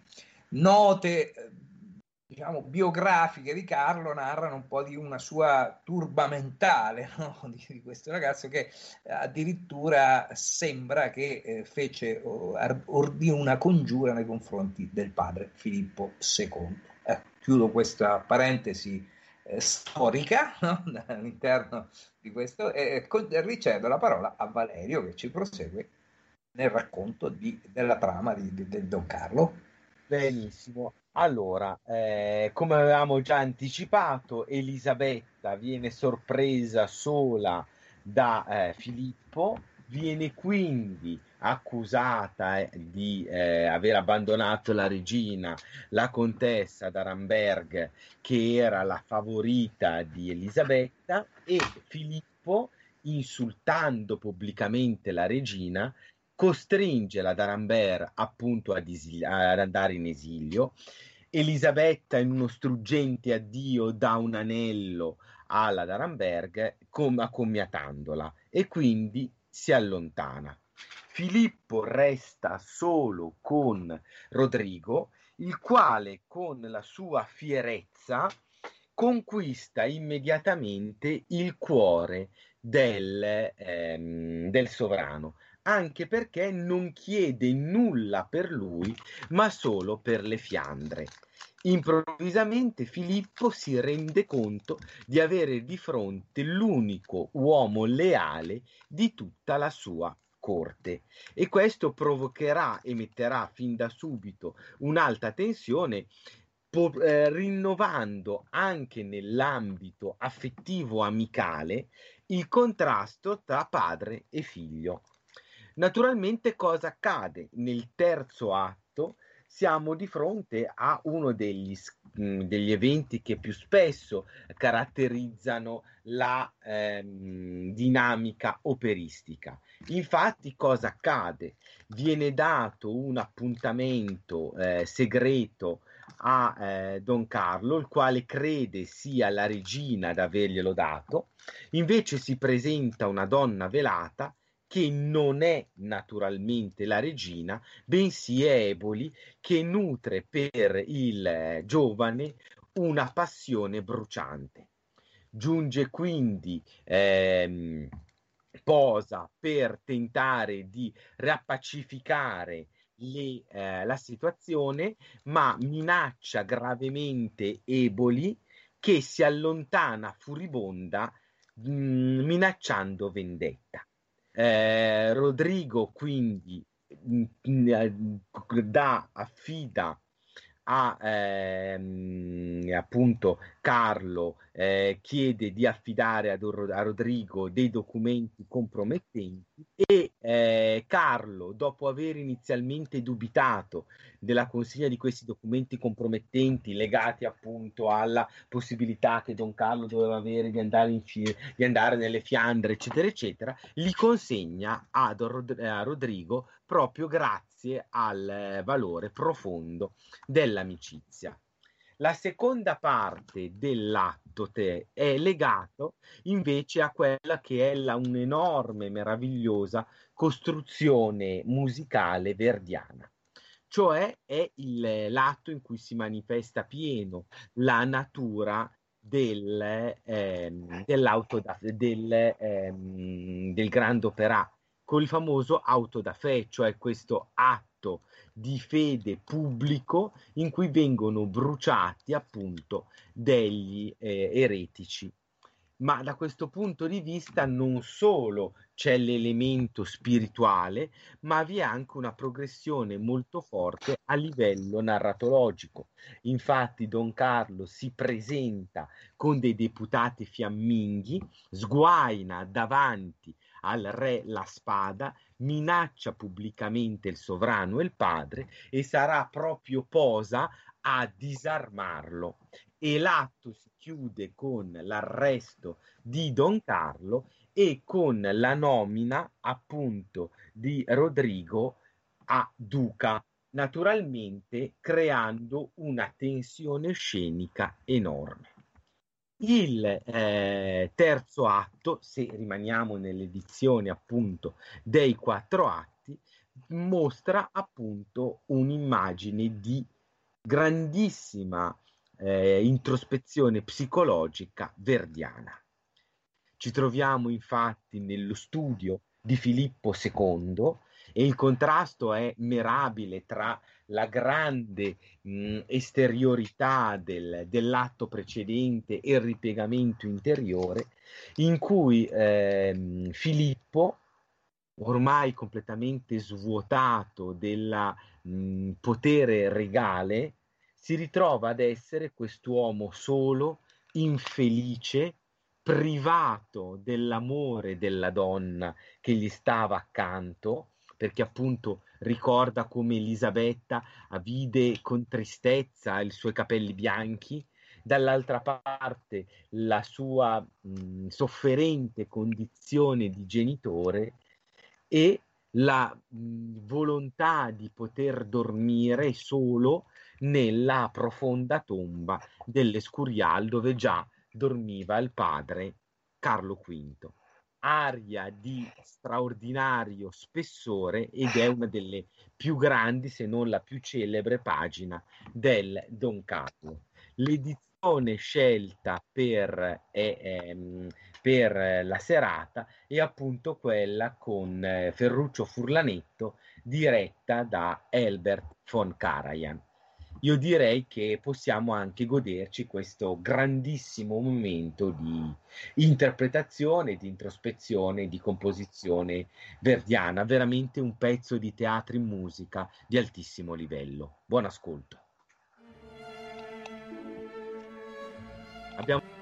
note eh, diciamo, biografiche di Carlo narrano un po' di una sua turba mentale [LAUGHS] no? di, di, questo ragazzo che addirittura sembra che eh, fece ordì una congiura nei confronti del padre Filippo II. Eh, chiudo questa parentesi eh, storica [LAUGHS] no? all'interno di questo e ricevo la parola a Valerio che ci prosegue nel racconto di, della trama di, di, del Don Carlo. Benissimo. Allora, eh, come avevamo già anticipato, Elisabetta viene sorpresa sola da eh, Filippo viene quindi accusata eh, di eh, aver abbandonato la regina, la contessa d'Aramberg, che era la favorita di Elisabetta, e Filippo, insultando pubblicamente la regina, costringe la d'Arambert appunto ad, esil- ad andare in esilio. Elisabetta, in uno struggente addio, dà un anello alla d'Aramberg, com- accommiatandola, e quindi si allontana. Filippo resta solo con Rodrigo, il quale con la sua fierezza conquista immediatamente il cuore del, ehm, del sovrano, anche perché non chiede nulla per lui, ma solo per le Fiandre. Improvvisamente Filippo si rende conto di avere di fronte l'unico uomo leale di tutta la sua corte e questo provocherà e metterà fin da subito un'alta tensione po- eh, rinnovando anche nell'ambito affettivo amicale il contrasto tra padre e figlio. Naturalmente cosa accade? Nel terzo atto siamo di fronte a uno degli, degli eventi che più spesso caratterizzano la ehm, dinamica operistica. Infatti, cosa accade? Viene dato un appuntamento eh, segreto a eh, Don Carlo, il quale crede sia la regina ad averglielo dato, invece si presenta una donna velata che non è naturalmente la regina, bensì Eboli che nutre per il eh, giovane una passione bruciante. Giunge quindi, ehm, posa per tentare di rappacificare le, eh, la situazione, ma minaccia gravemente Eboli che si allontana furibonda mh, minacciando vendetta. Eh, Rodrigo quindi mm, mm, dà, affida a ehm, appunto Carlo eh, chiede di affidare a, a, Rodrigo dei documenti compromettenti e eh, Carlo dopo aver inizialmente dubitato della consegna di questi documenti compromettenti legati appunto alla possibilità che Don Carlo doveva avere di andare, fi- di andare nelle Fiandre eccetera eccetera li consegna ad, a Rodrigo proprio grazie al eh, valore profondo dell'amicizia. La seconda parte dell'atto te è legato invece a quella che è la, un'enorme, meravigliosa costruzione musicale verdiana, cioè è il, l'atto in cui si manifesta pieno la natura del, ehm, del, ehm, del grande opera con il famoso auto da fé, cioè questo atto di fede pubblico in cui vengono bruciati appunto degli eh, eretici. Ma da questo punto di vista non solo c'è l'elemento spirituale, ma vi è anche una progressione molto forte a livello narratologico. Infatti Don Carlo si presenta con dei deputati fiamminghi, sguaina davanti al re la spada, minaccia pubblicamente il sovrano e il padre e sarà proprio posa a disarmarlo. E l'atto si chiude con l'arresto di Don Carlo e con la nomina appunto di Rodrigo a duca, naturalmente creando una tensione scenica enorme. Il eh, terzo atto, se rimaniamo nell'edizione appunto dei quattro atti, mostra appunto un'immagine di grandissima eh, introspezione psicologica verdiana. Ci troviamo infatti nello studio di Filippo II e il contrasto è mirabile tra la grande mh, esteriorità del, dell'atto precedente e il ripiegamento interiore, in cui eh, Filippo, ormai completamente svuotato del potere regale, si ritrova ad essere quest'uomo solo, infelice, privato dell'amore della donna che gli stava accanto, perché appunto ricorda come Elisabetta vide con tristezza i suoi capelli bianchi, dall'altra parte la sua mh, sofferente condizione di genitore e la mh, volontà di poter dormire solo nella profonda tomba dell'Escurial dove già dormiva il padre Carlo V. Aria di straordinario spessore ed è una delle più grandi, se non la più celebre pagina del Don Carlo. L'edizione scelta per, è, ehm, per la serata è appunto quella con eh, Ferruccio Furlanetto diretta da Elbert von Karajan io direi che possiamo anche goderci questo grandissimo momento di interpretazione, di introspezione, di composizione verdiana, veramente un pezzo di teatro in musica di altissimo livello. Buon ascolto. Abbiamo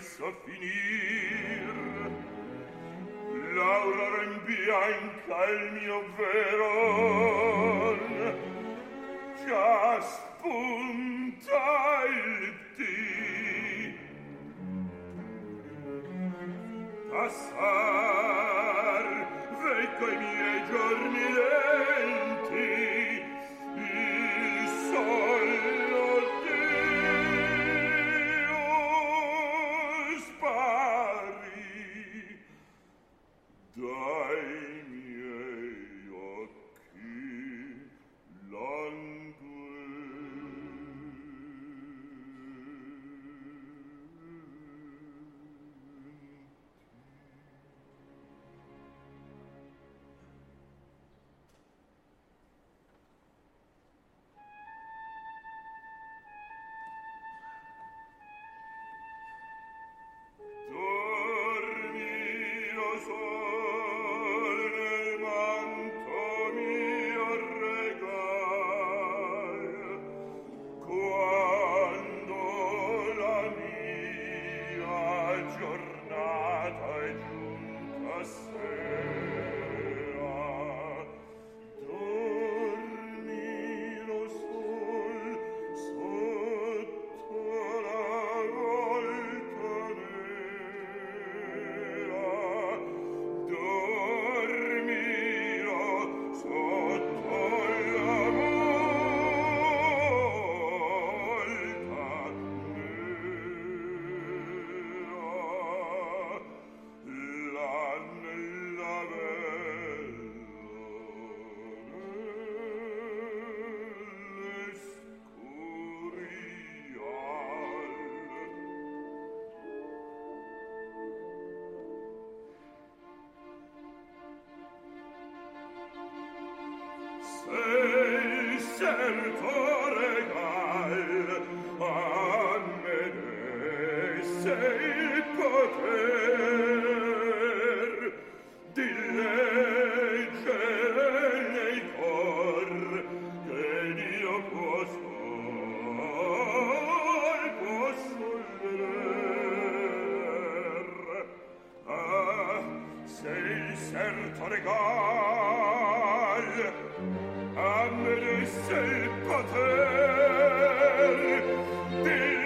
a finir. L'aurora in bianca il mio vero. me laisser pater des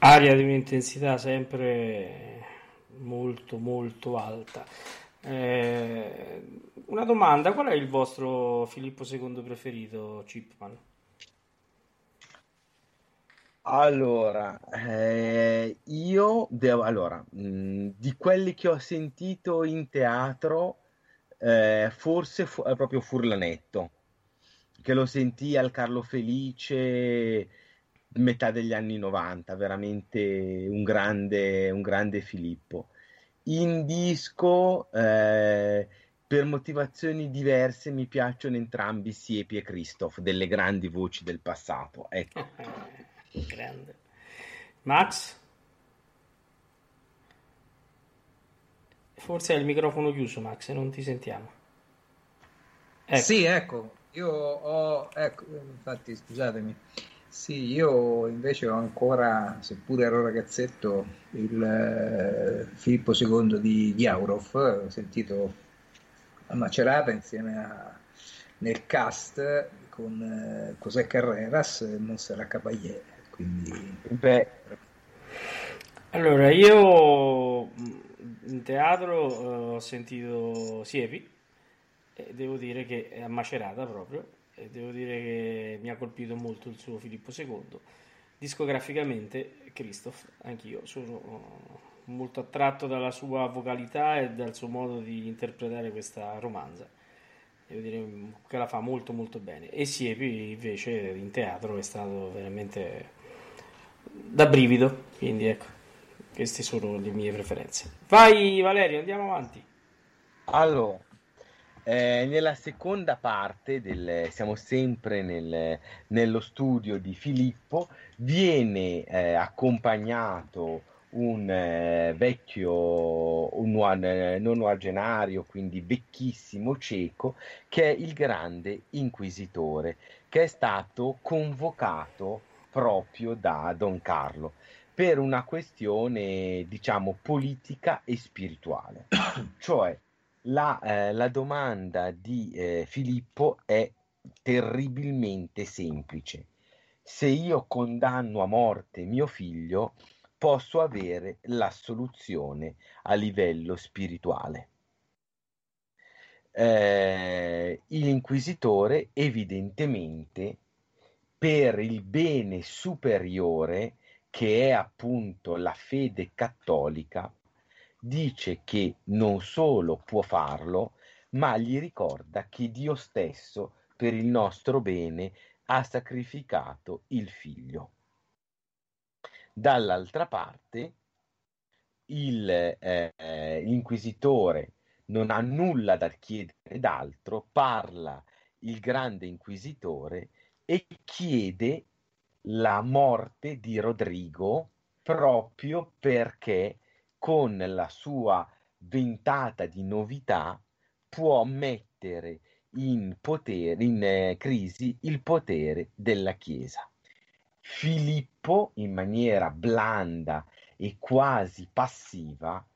aria di un'intensità sempre molto molto alta. Eh, una domanda, qual è il vostro Filippo II preferito, Chipman? Allora, eh, io devo, allora, mh, mm, di quelli che ho sentito in teatro, eh, forse fu, è proprio Furlanetto, che lo sentì al Carlo Felice metà degli anni 90, veramente un grande, un grande Filippo. In disco, eh, per motivazioni diverse, mi piacciono entrambi Siepi e Christoph, delle grandi voci del passato. Ecco. [LAUGHS] grande. Max? Forse hai il microfono chiuso, Max, e non ti sentiamo. Ecco. Sì, ecco, io ho, ecco, infatti, scusatemi, sì, io invece ho ancora, seppure ero ragazzetto, il eh, Filippo II di Ghiaurov, ho sentito a Macerata insieme a, nel cast con eh, José Carreras e Montserrat Caballé. Quindi... Beh, allora io in teatro uh, ho sentito Siepi e devo dire che è a Macerata proprio devo dire che mi ha colpito molto il suo Filippo II. Discograficamente, Christoph, anch'io sono molto attratto dalla sua vocalità e dal suo modo di interpretare questa romanza. Devo dire che la fa molto molto bene. E Siepi invece in teatro è stato veramente da brivido, quindi ecco, queste sono le mie preferenze. Vai Valerio, andiamo avanti. Allora, eh, nella seconda parte, del, siamo sempre nel, nello studio di Filippo, viene eh, accompagnato un eh, vecchio, un nonagenario, quindi vecchissimo cieco, che è il grande inquisitore, che è stato convocato proprio da Don Carlo per una questione, diciamo, politica e spirituale. [COUGHS] cioè, la, eh, la domanda di eh, Filippo è terribilmente semplice. Se io condanno a morte mio figlio, posso avere la soluzione a livello spirituale. Eh, l'inquisitore evidentemente per il bene superiore che è appunto la fede cattolica dice che non solo può farlo ma gli ricorda che Dio stesso per il nostro bene ha sacrificato il figlio. Dall'altra parte, il, eh, l'inquisitore non ha nulla da chiedere d'altro, parla il grande inquisitore e chiede la morte di Rodrigo proprio perché con la sua ventata di novità può mettere in, potere, in eh, crisi il potere della Chiesa. Filippo, in maniera blanda e quasi passiva,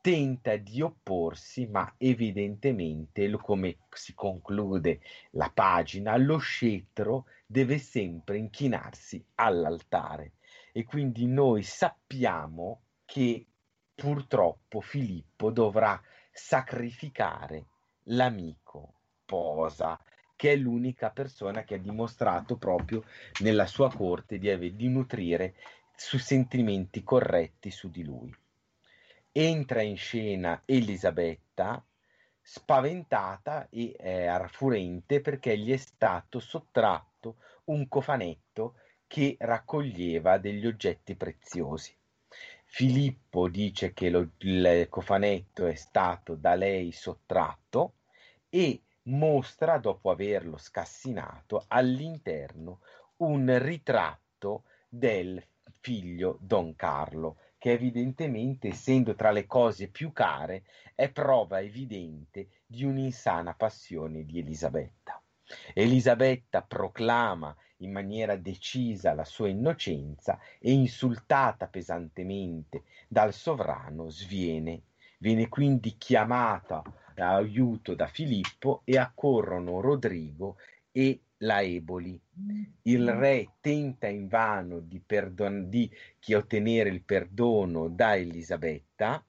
tenta di opporsi, ma evidentemente, come si conclude la pagina, lo scettro deve sempre inchinarsi all'altare. E quindi noi sappiamo che purtroppo Filippo dovrà sacrificare l'amico Posa, che è l'unica persona che ha dimostrato proprio nella sua corte di, ave- di nutrire su sentimenti corretti su di lui. Entra in scena Elisabetta, spaventata e eh, furente perché gli è stato sottratto un cofanetto che raccoglieva degli oggetti preziosi. Filippo dice che lo, il cofanetto è stato da lei sottratto e mostra, dopo averlo scassinato, all'interno un ritratto del figlio Don Carlo, che evidentemente, essendo tra le cose più care, è prova evidente di un'insana passione di Elisabetta. Elisabetta proclama in maniera decisa la sua innocenza e insultata pesantemente dal sovrano sviene. Viene quindi chiamata aiuto da Filippo e accorrono Rodrigo e la Eboli. Il re tenta invano di, perdon- di ottenere il perdono da Elisabetta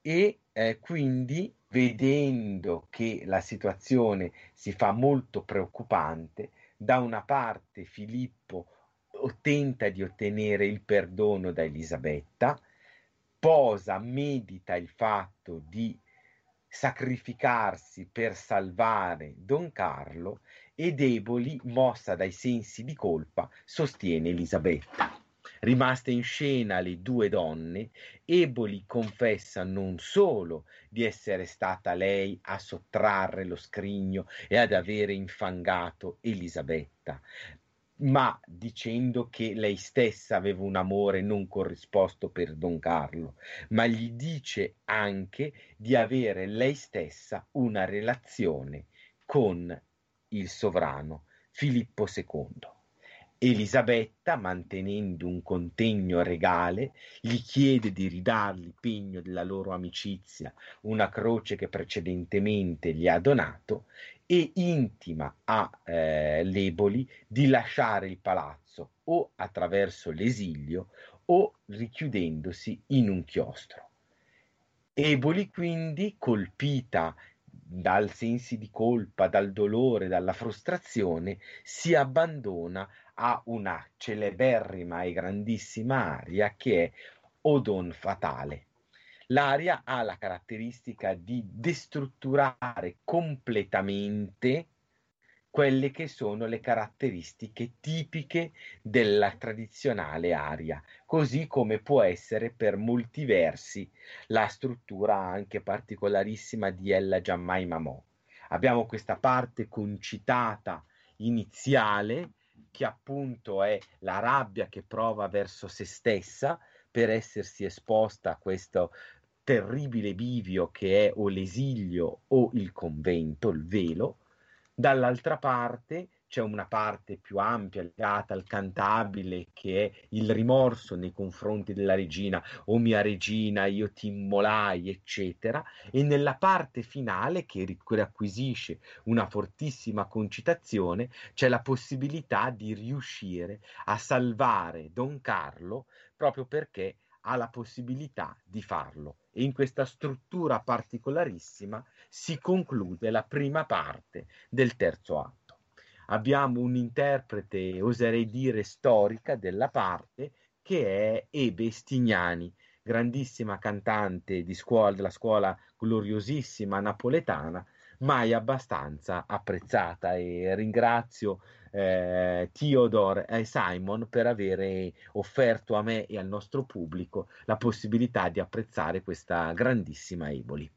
e eh, quindi vedendo che la situazione si fa molto preoccupante, da una parte Filippo tenta di ottenere il perdono da Elisabetta, posa, medita il fatto di sacrificarsi per salvare Don Carlo e deboli, mossa dai sensi di colpa, sostiene Elisabetta. Rimaste in scena le due donne, Eboli confessa non solo di essere stata lei a sottrarre lo scrigno e ad avere infangato Elisabetta, ma dicendo che lei stessa aveva un amore non corrisposto per Don Carlo, ma gli dice anche di avere lei stessa una relazione con il sovrano Filippo II. Elisabetta, mantenendo un contegno regale, gli chiede di ridargli pegno della loro amicizia una croce che precedentemente gli ha donato e intima a eh, l'Eboli di lasciare il palazzo o attraverso l'esilio o richiudendosi in un chiostro. Eboli quindi, colpita dal sensi di colpa, dal dolore, dalla frustrazione, si abbandona a una celeberrima e grandissima aria che è Odon Fatale. L'aria ha la caratteristica di destrutturare completamente quelle che sono le caratteristiche tipiche della tradizionale aria, così come può essere per molti versi la struttura anche particolarissima di Ella Giammai Mamò. Abbiamo questa parte concitata iniziale che appunto è la rabbia che prova verso se stessa per essersi esposta a questo terribile bivio che è o l'esilio o il convento, il velo, Dall'altra parte c'è una parte più ampia legata al cantabile che è il rimorso nei confronti della regina, o mia regina, io ti immolai, eccetera, e nella parte finale che riacquisisce una fortissima concitazione c'è la possibilità di riuscire a salvare Don Carlo proprio perché ha la possibilità di farlo e in questa struttura particolarissima si conclude la prima parte del terzo atto. Abbiamo un interprete, oserei dire, storica della parte che è Ebe Stignani, grandissima cantante scuola, della scuola gloriosissima napoletana, mai abbastanza apprezzata e ringrazio eh, Theodore e Simon per avere offerto a me e al nostro pubblico la possibilità di apprezzare questa grandissima Eboli.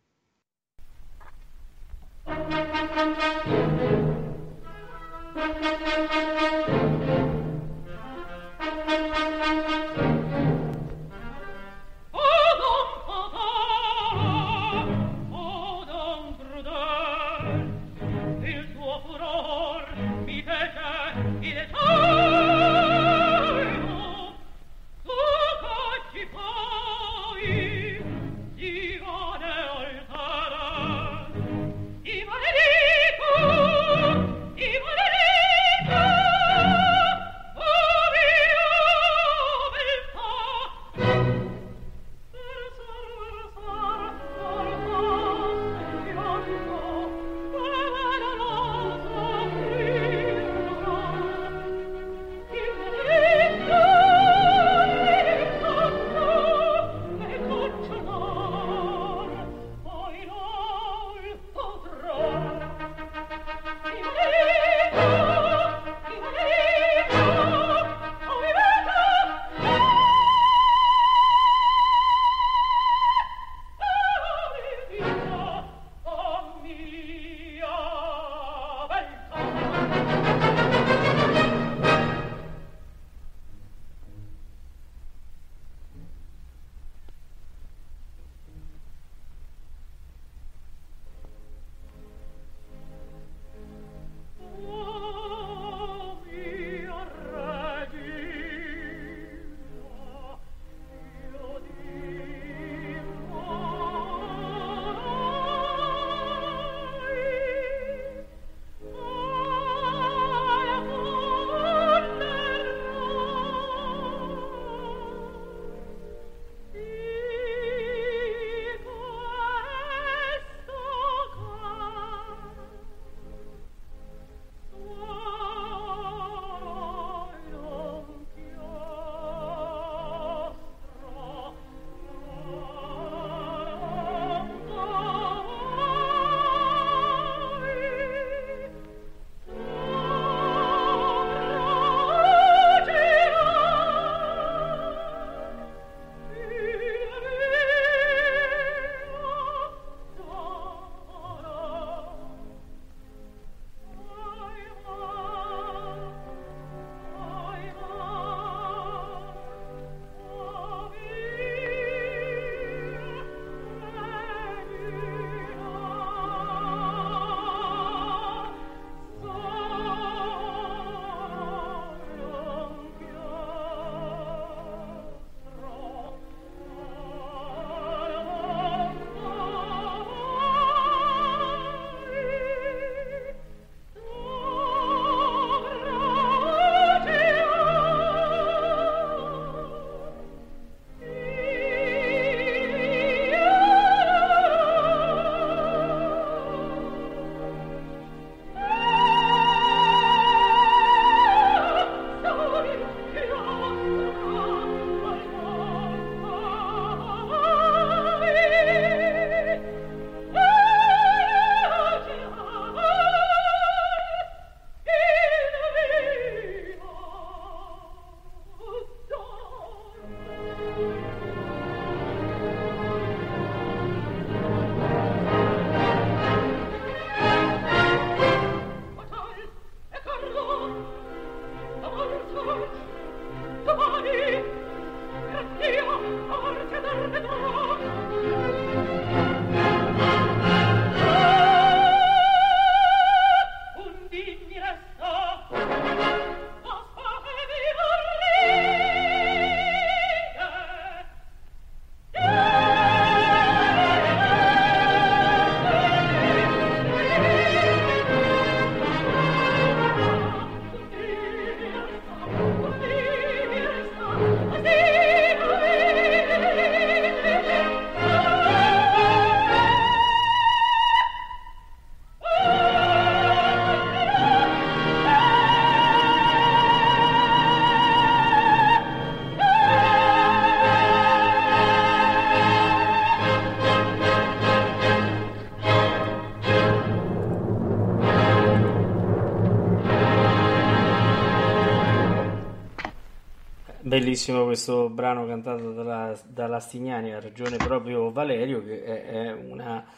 Bellissimo questo brano cantato dalla, dalla Stignani, ha ragione proprio Valerio, che è, è, una,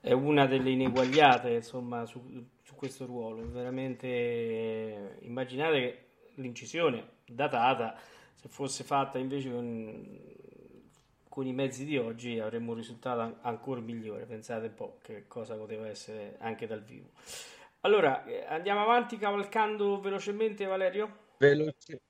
è una, delle ineguagliate insomma, su, su, questo ruolo. Veramente immaginate che l'incisione datata, se fosse fatta invece con, con i mezzi di oggi, avremmo un risultato ancora migliore. Pensate un po' che cosa poteva essere anche dal vivo. Allora, eh, andiamo avanti cavalcando velocemente, Valerio? Veloce.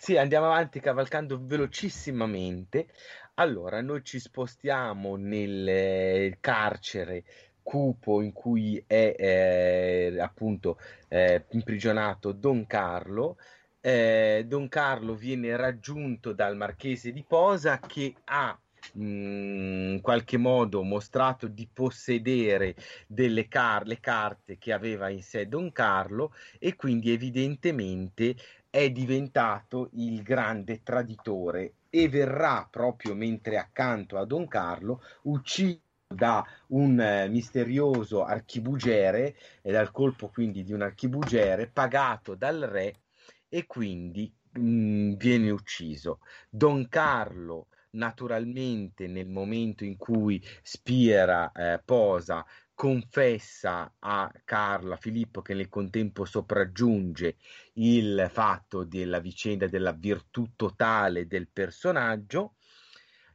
Sì, andiamo avanti cavalcando velocissimamente. Allora, noi ci spostiamo nel eh, carcere cupo in cui è eh, appunto eh, imprigionato Don Carlo. Eh, Don Carlo viene raggiunto dal marchese di Posa che ha mm, in qualche modo mostrato di possedere delle car- le carte che aveva in sé Don Carlo e quindi evidentemente è diventato il grande traditore e verrà proprio mentre accanto a Don Carlo ucciso da un eh, misterioso archibugere e dal colpo quindi di un archibugere pagato dal re e quindi mh, mm, viene ucciso. Don Carlo naturalmente nel momento in cui Spiera eh, posa confessa a Carlo, a Filippo, che nel contempo sopraggiunge il fatto della vicenda della virtù totale del personaggio,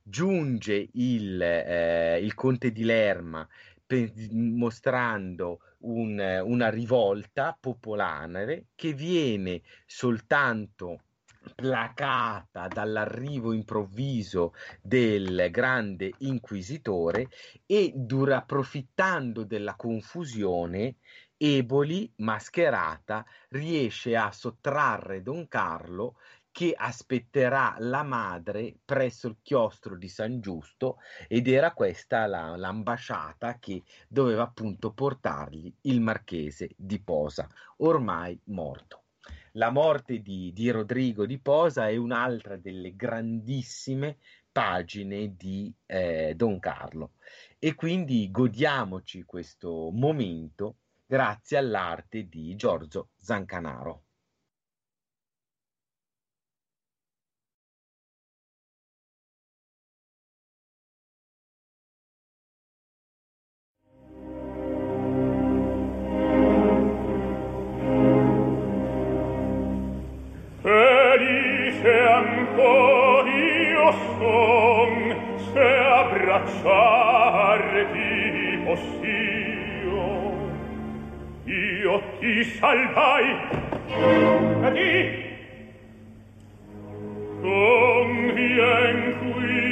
giunge il, eh, il conte di Lerma per, mostrando un, una rivolta popolare che viene soltanto placata dall'arrivo improvviso del grande inquisitore e dura, approfittando della confusione Eboli, mascherata, riesce a sottrarre Don Carlo che aspetterà la madre presso il chiostro di San Giusto ed era questa la, l'ambasciata che doveva appunto portargli il marchese di Posa, ormai morto. La morte di, di Rodrigo di Posa è un'altra delle grandissime pagine di eh, Don Carlo e quindi godiamoci questo momento grazie all'arte di Giorgio Zancanaro. con se abbracciarti oh possio oh. io ti salvai. E ti convien qui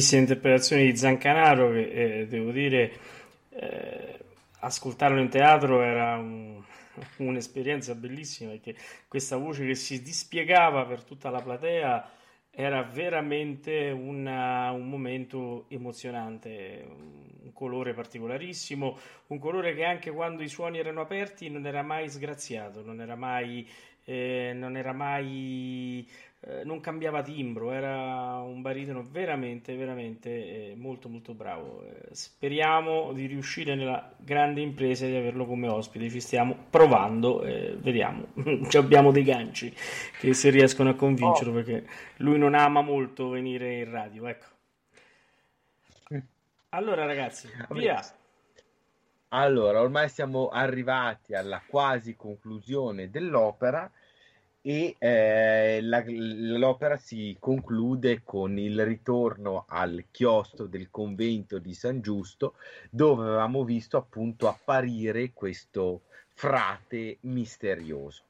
Bellissima interpretazione di Zancanaro che eh, devo dire eh, ascoltarlo in teatro era un- [LAUGHS] un'esperienza bellissima perché questa voce che si dispiegava per tutta la platea era veramente una- un momento emozionante, un colore particolarissimo, un colore che anche quando i suoni erano aperti non era mai sgraziato, non era mai, eh, non era mai eh, non cambiava timbro, era un baritono veramente, veramente eh, molto, molto bravo. Eh, speriamo di riuscire nella grande impresa di averlo come ospite. Ci stiamo provando, eh, vediamo. [LAUGHS] Ci abbiamo dei ganci che se riescono a convincerlo perché lui non ama molto venire in radio. Ecco. Allora, ragazzi, via. Allora, ormai siamo arrivati alla quasi conclusione dell'opera e eh, la- l'opera si conclude con il ritorno al chiostro del convento di San Giusto, dove avevamo visto appunto apparire questo frate misterioso.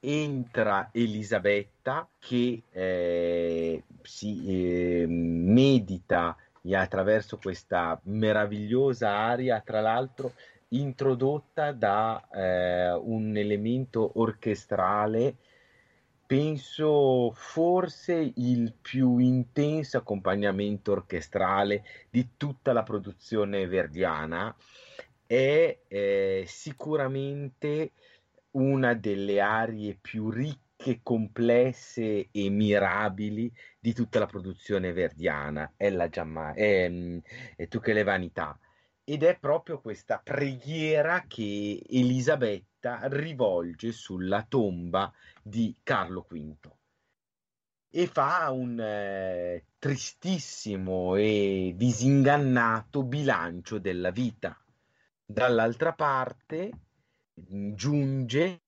Entra Elisabetta che eh, si eh, medita attraverso questa meravigliosa aria, tra l'altro introdotta da eh, un elemento orchestrale, penso forse il più intenso accompagnamento orchestrale di tutta la produzione verdiana, è eh, sicuramente una delle arie più ricche, complesse e mirabili di tutta la produzione verdiana, è la Giamma- è, mm, è che le vanità. Ed è proprio questa preghiera che Elisabetta rivolge sulla tomba di Carlo V e fa un eh, tristissimo e disingannato bilancio della vita. Dall'altra parte mm, giunge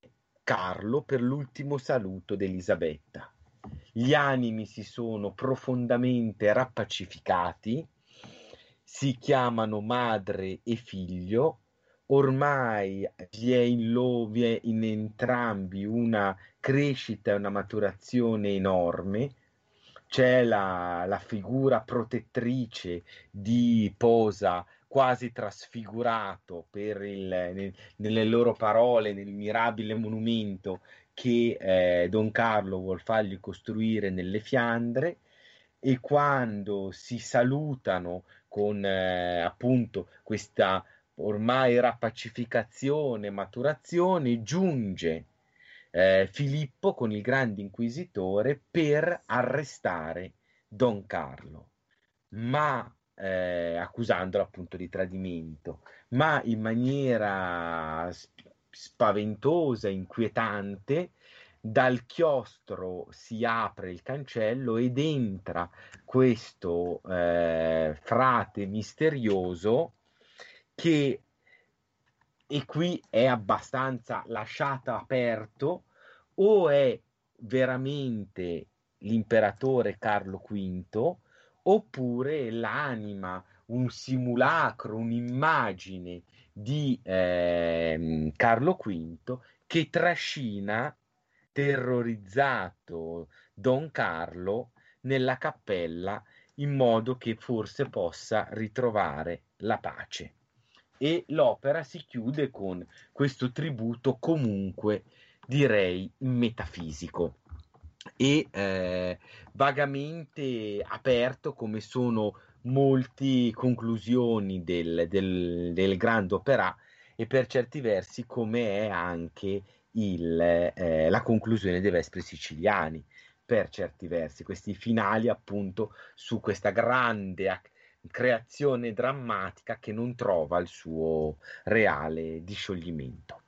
Carlo per l'ultimo saluto di Elisabetta. Gli animi si sono profondamente rappacificati, si chiamano madre e figlio, ormai vi è in, lo, vi è in entrambi una crescita e una maturazione enorme. C'è la, la figura protettrice di Posa quasi trasfigurato per il, nel, nelle loro parole nel mirabile monumento che eh, Don Carlo vuol fargli costruire nelle Fiandre e quando si salutano con eh, appunto questa ormai rapacificazione, maturazione, giunge eh, Filippo con il grande inquisitore per arrestare Don Carlo, ma eh, accusandolo appunto di tradimento, ma in maniera spaventosa, inquietante, dal chiostro si apre il cancello ed entra questo eh, frate misterioso che e qui è abbastanza lasciato aperto o è veramente l'imperatore Carlo V oppure l'anima, un simulacro, un'immagine di eh, Carlo V che trascina terrorizzato Don Carlo nella cappella in modo che forse possa ritrovare la pace. E l'opera si chiude con questo tributo comunque direi metafisico. E eh, vagamente aperto come sono molte conclusioni del, del, del grande opera e per certi versi come è anche il, eh, la conclusione dei Vespri siciliani per certi versi, questi finali appunto su questa grande creazione drammatica che non trova il suo reale discioglimento.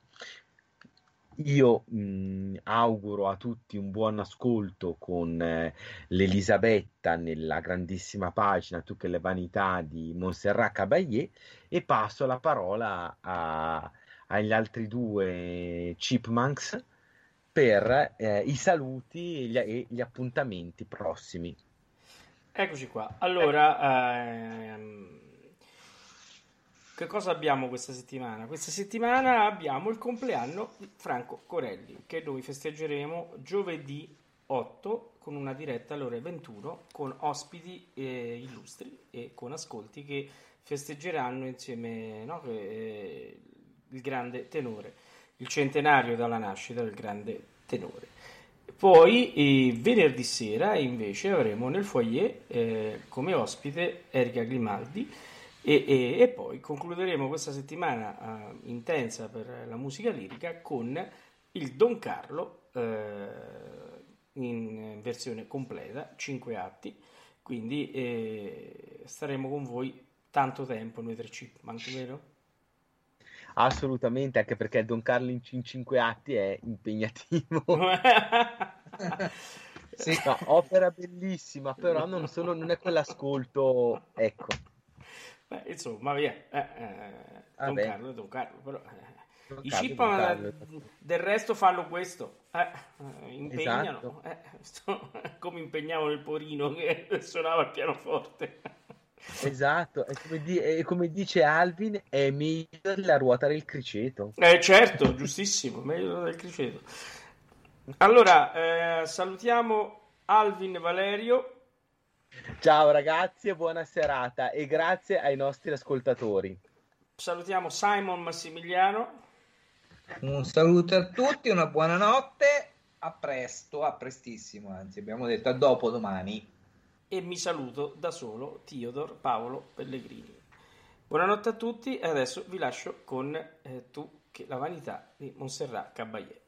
Io mh, auguro a tutti un buon ascolto con eh, l'Elisabetta nella grandissima pagina Tu che le vanità di Montserrat Caballé e passo la parola a, agli altri due chipmunks per eh, i saluti e gli, e gli appuntamenti prossimi. Eccoci qua. Allora, ehm, che cosa abbiamo questa settimana? Questa settimana abbiamo il compleanno di Franco Corelli, che noi festeggeremo giovedì 8 con una diretta alle ore 21 con ospiti eh, illustri e con ascolti che festeggeranno insieme no, eh, il grande tenore, il centenario dalla nascita del grande tenore. Poi eh, venerdì sera invece avremo nel foyer eh, come ospite Erika Grimaldi e, e, e poi concluderemo questa settimana eh, intensa per la musica lirica con il Don Carlo eh, in versione completa, 5 atti, quindi eh, staremo con voi tanto tempo noi tre chip, manco vero? Assolutamente, anche perché Don Carlo in, in cinque atti è impegnativo. [LAUGHS] sì, no, opera bellissima, però non, sono, non è quell'ascolto, ecco. Beh, insomma, via. Eh, eh, Don Vabbè. Carlo, Don Carlo, però... eh, Don I Don Carlo. del resto fanno questo, eh, eh, impegnano, Esatto. eh, [LAUGHS] come impegnavano il Porino che [LAUGHS] suonava il pianoforte. Esatto, è come, di- è come dice Alvin, è meglio la ruota del criceto. Eh, certo, giustissimo, meglio del criceto. Allora, eh, salutiamo Alvin Valerio. Ciao ragazzi e buona serata e grazie ai nostri ascoltatori. Salutiamo Simon Massimiliano. Un saluto a tutti, una buona notte, a presto, a prestissimo, anzi abbiamo detto a dopo domani. E mi saluto da solo, Teodor Paolo Pellegrini. Buonanotte a tutti e adesso vi lascio con eh, Tu che La vanità di Montserrat Caballé.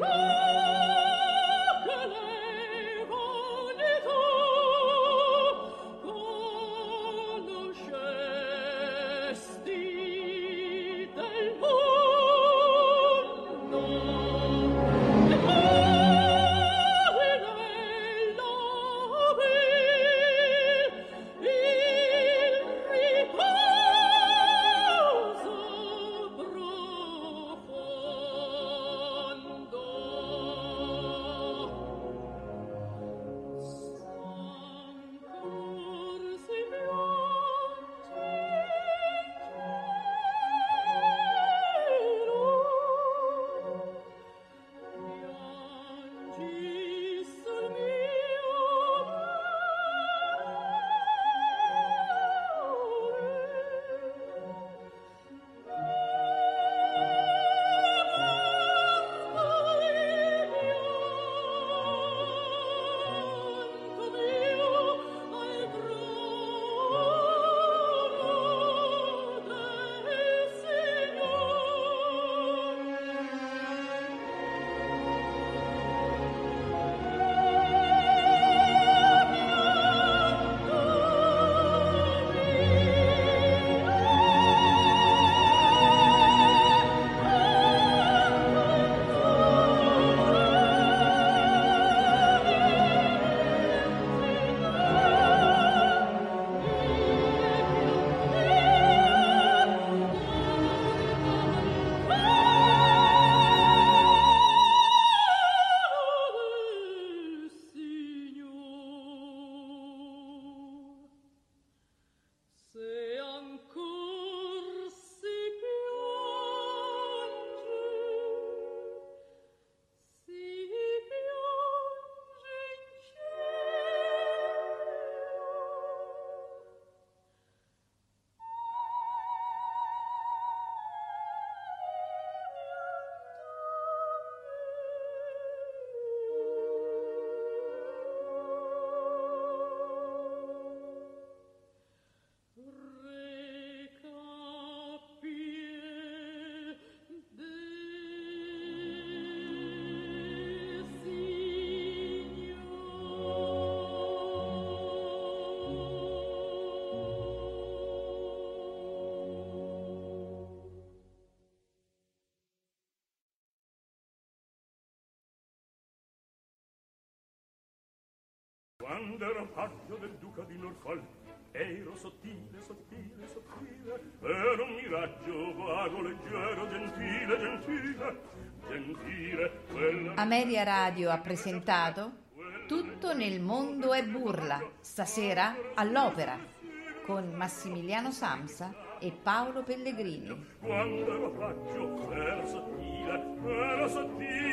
Woo! Quando ero paggio del duca di Norfolk Ero sottile, sottile, sottile Ero un miraggio vago, leggero, gentile, gentile Gentile quella... Ameria Radio ha presentato Tutto nel mondo è burla Stasera all'opera Con Massimiliano Samsa e Paolo Pellegrini. Quando ero paggio, ero sottile, ero sottile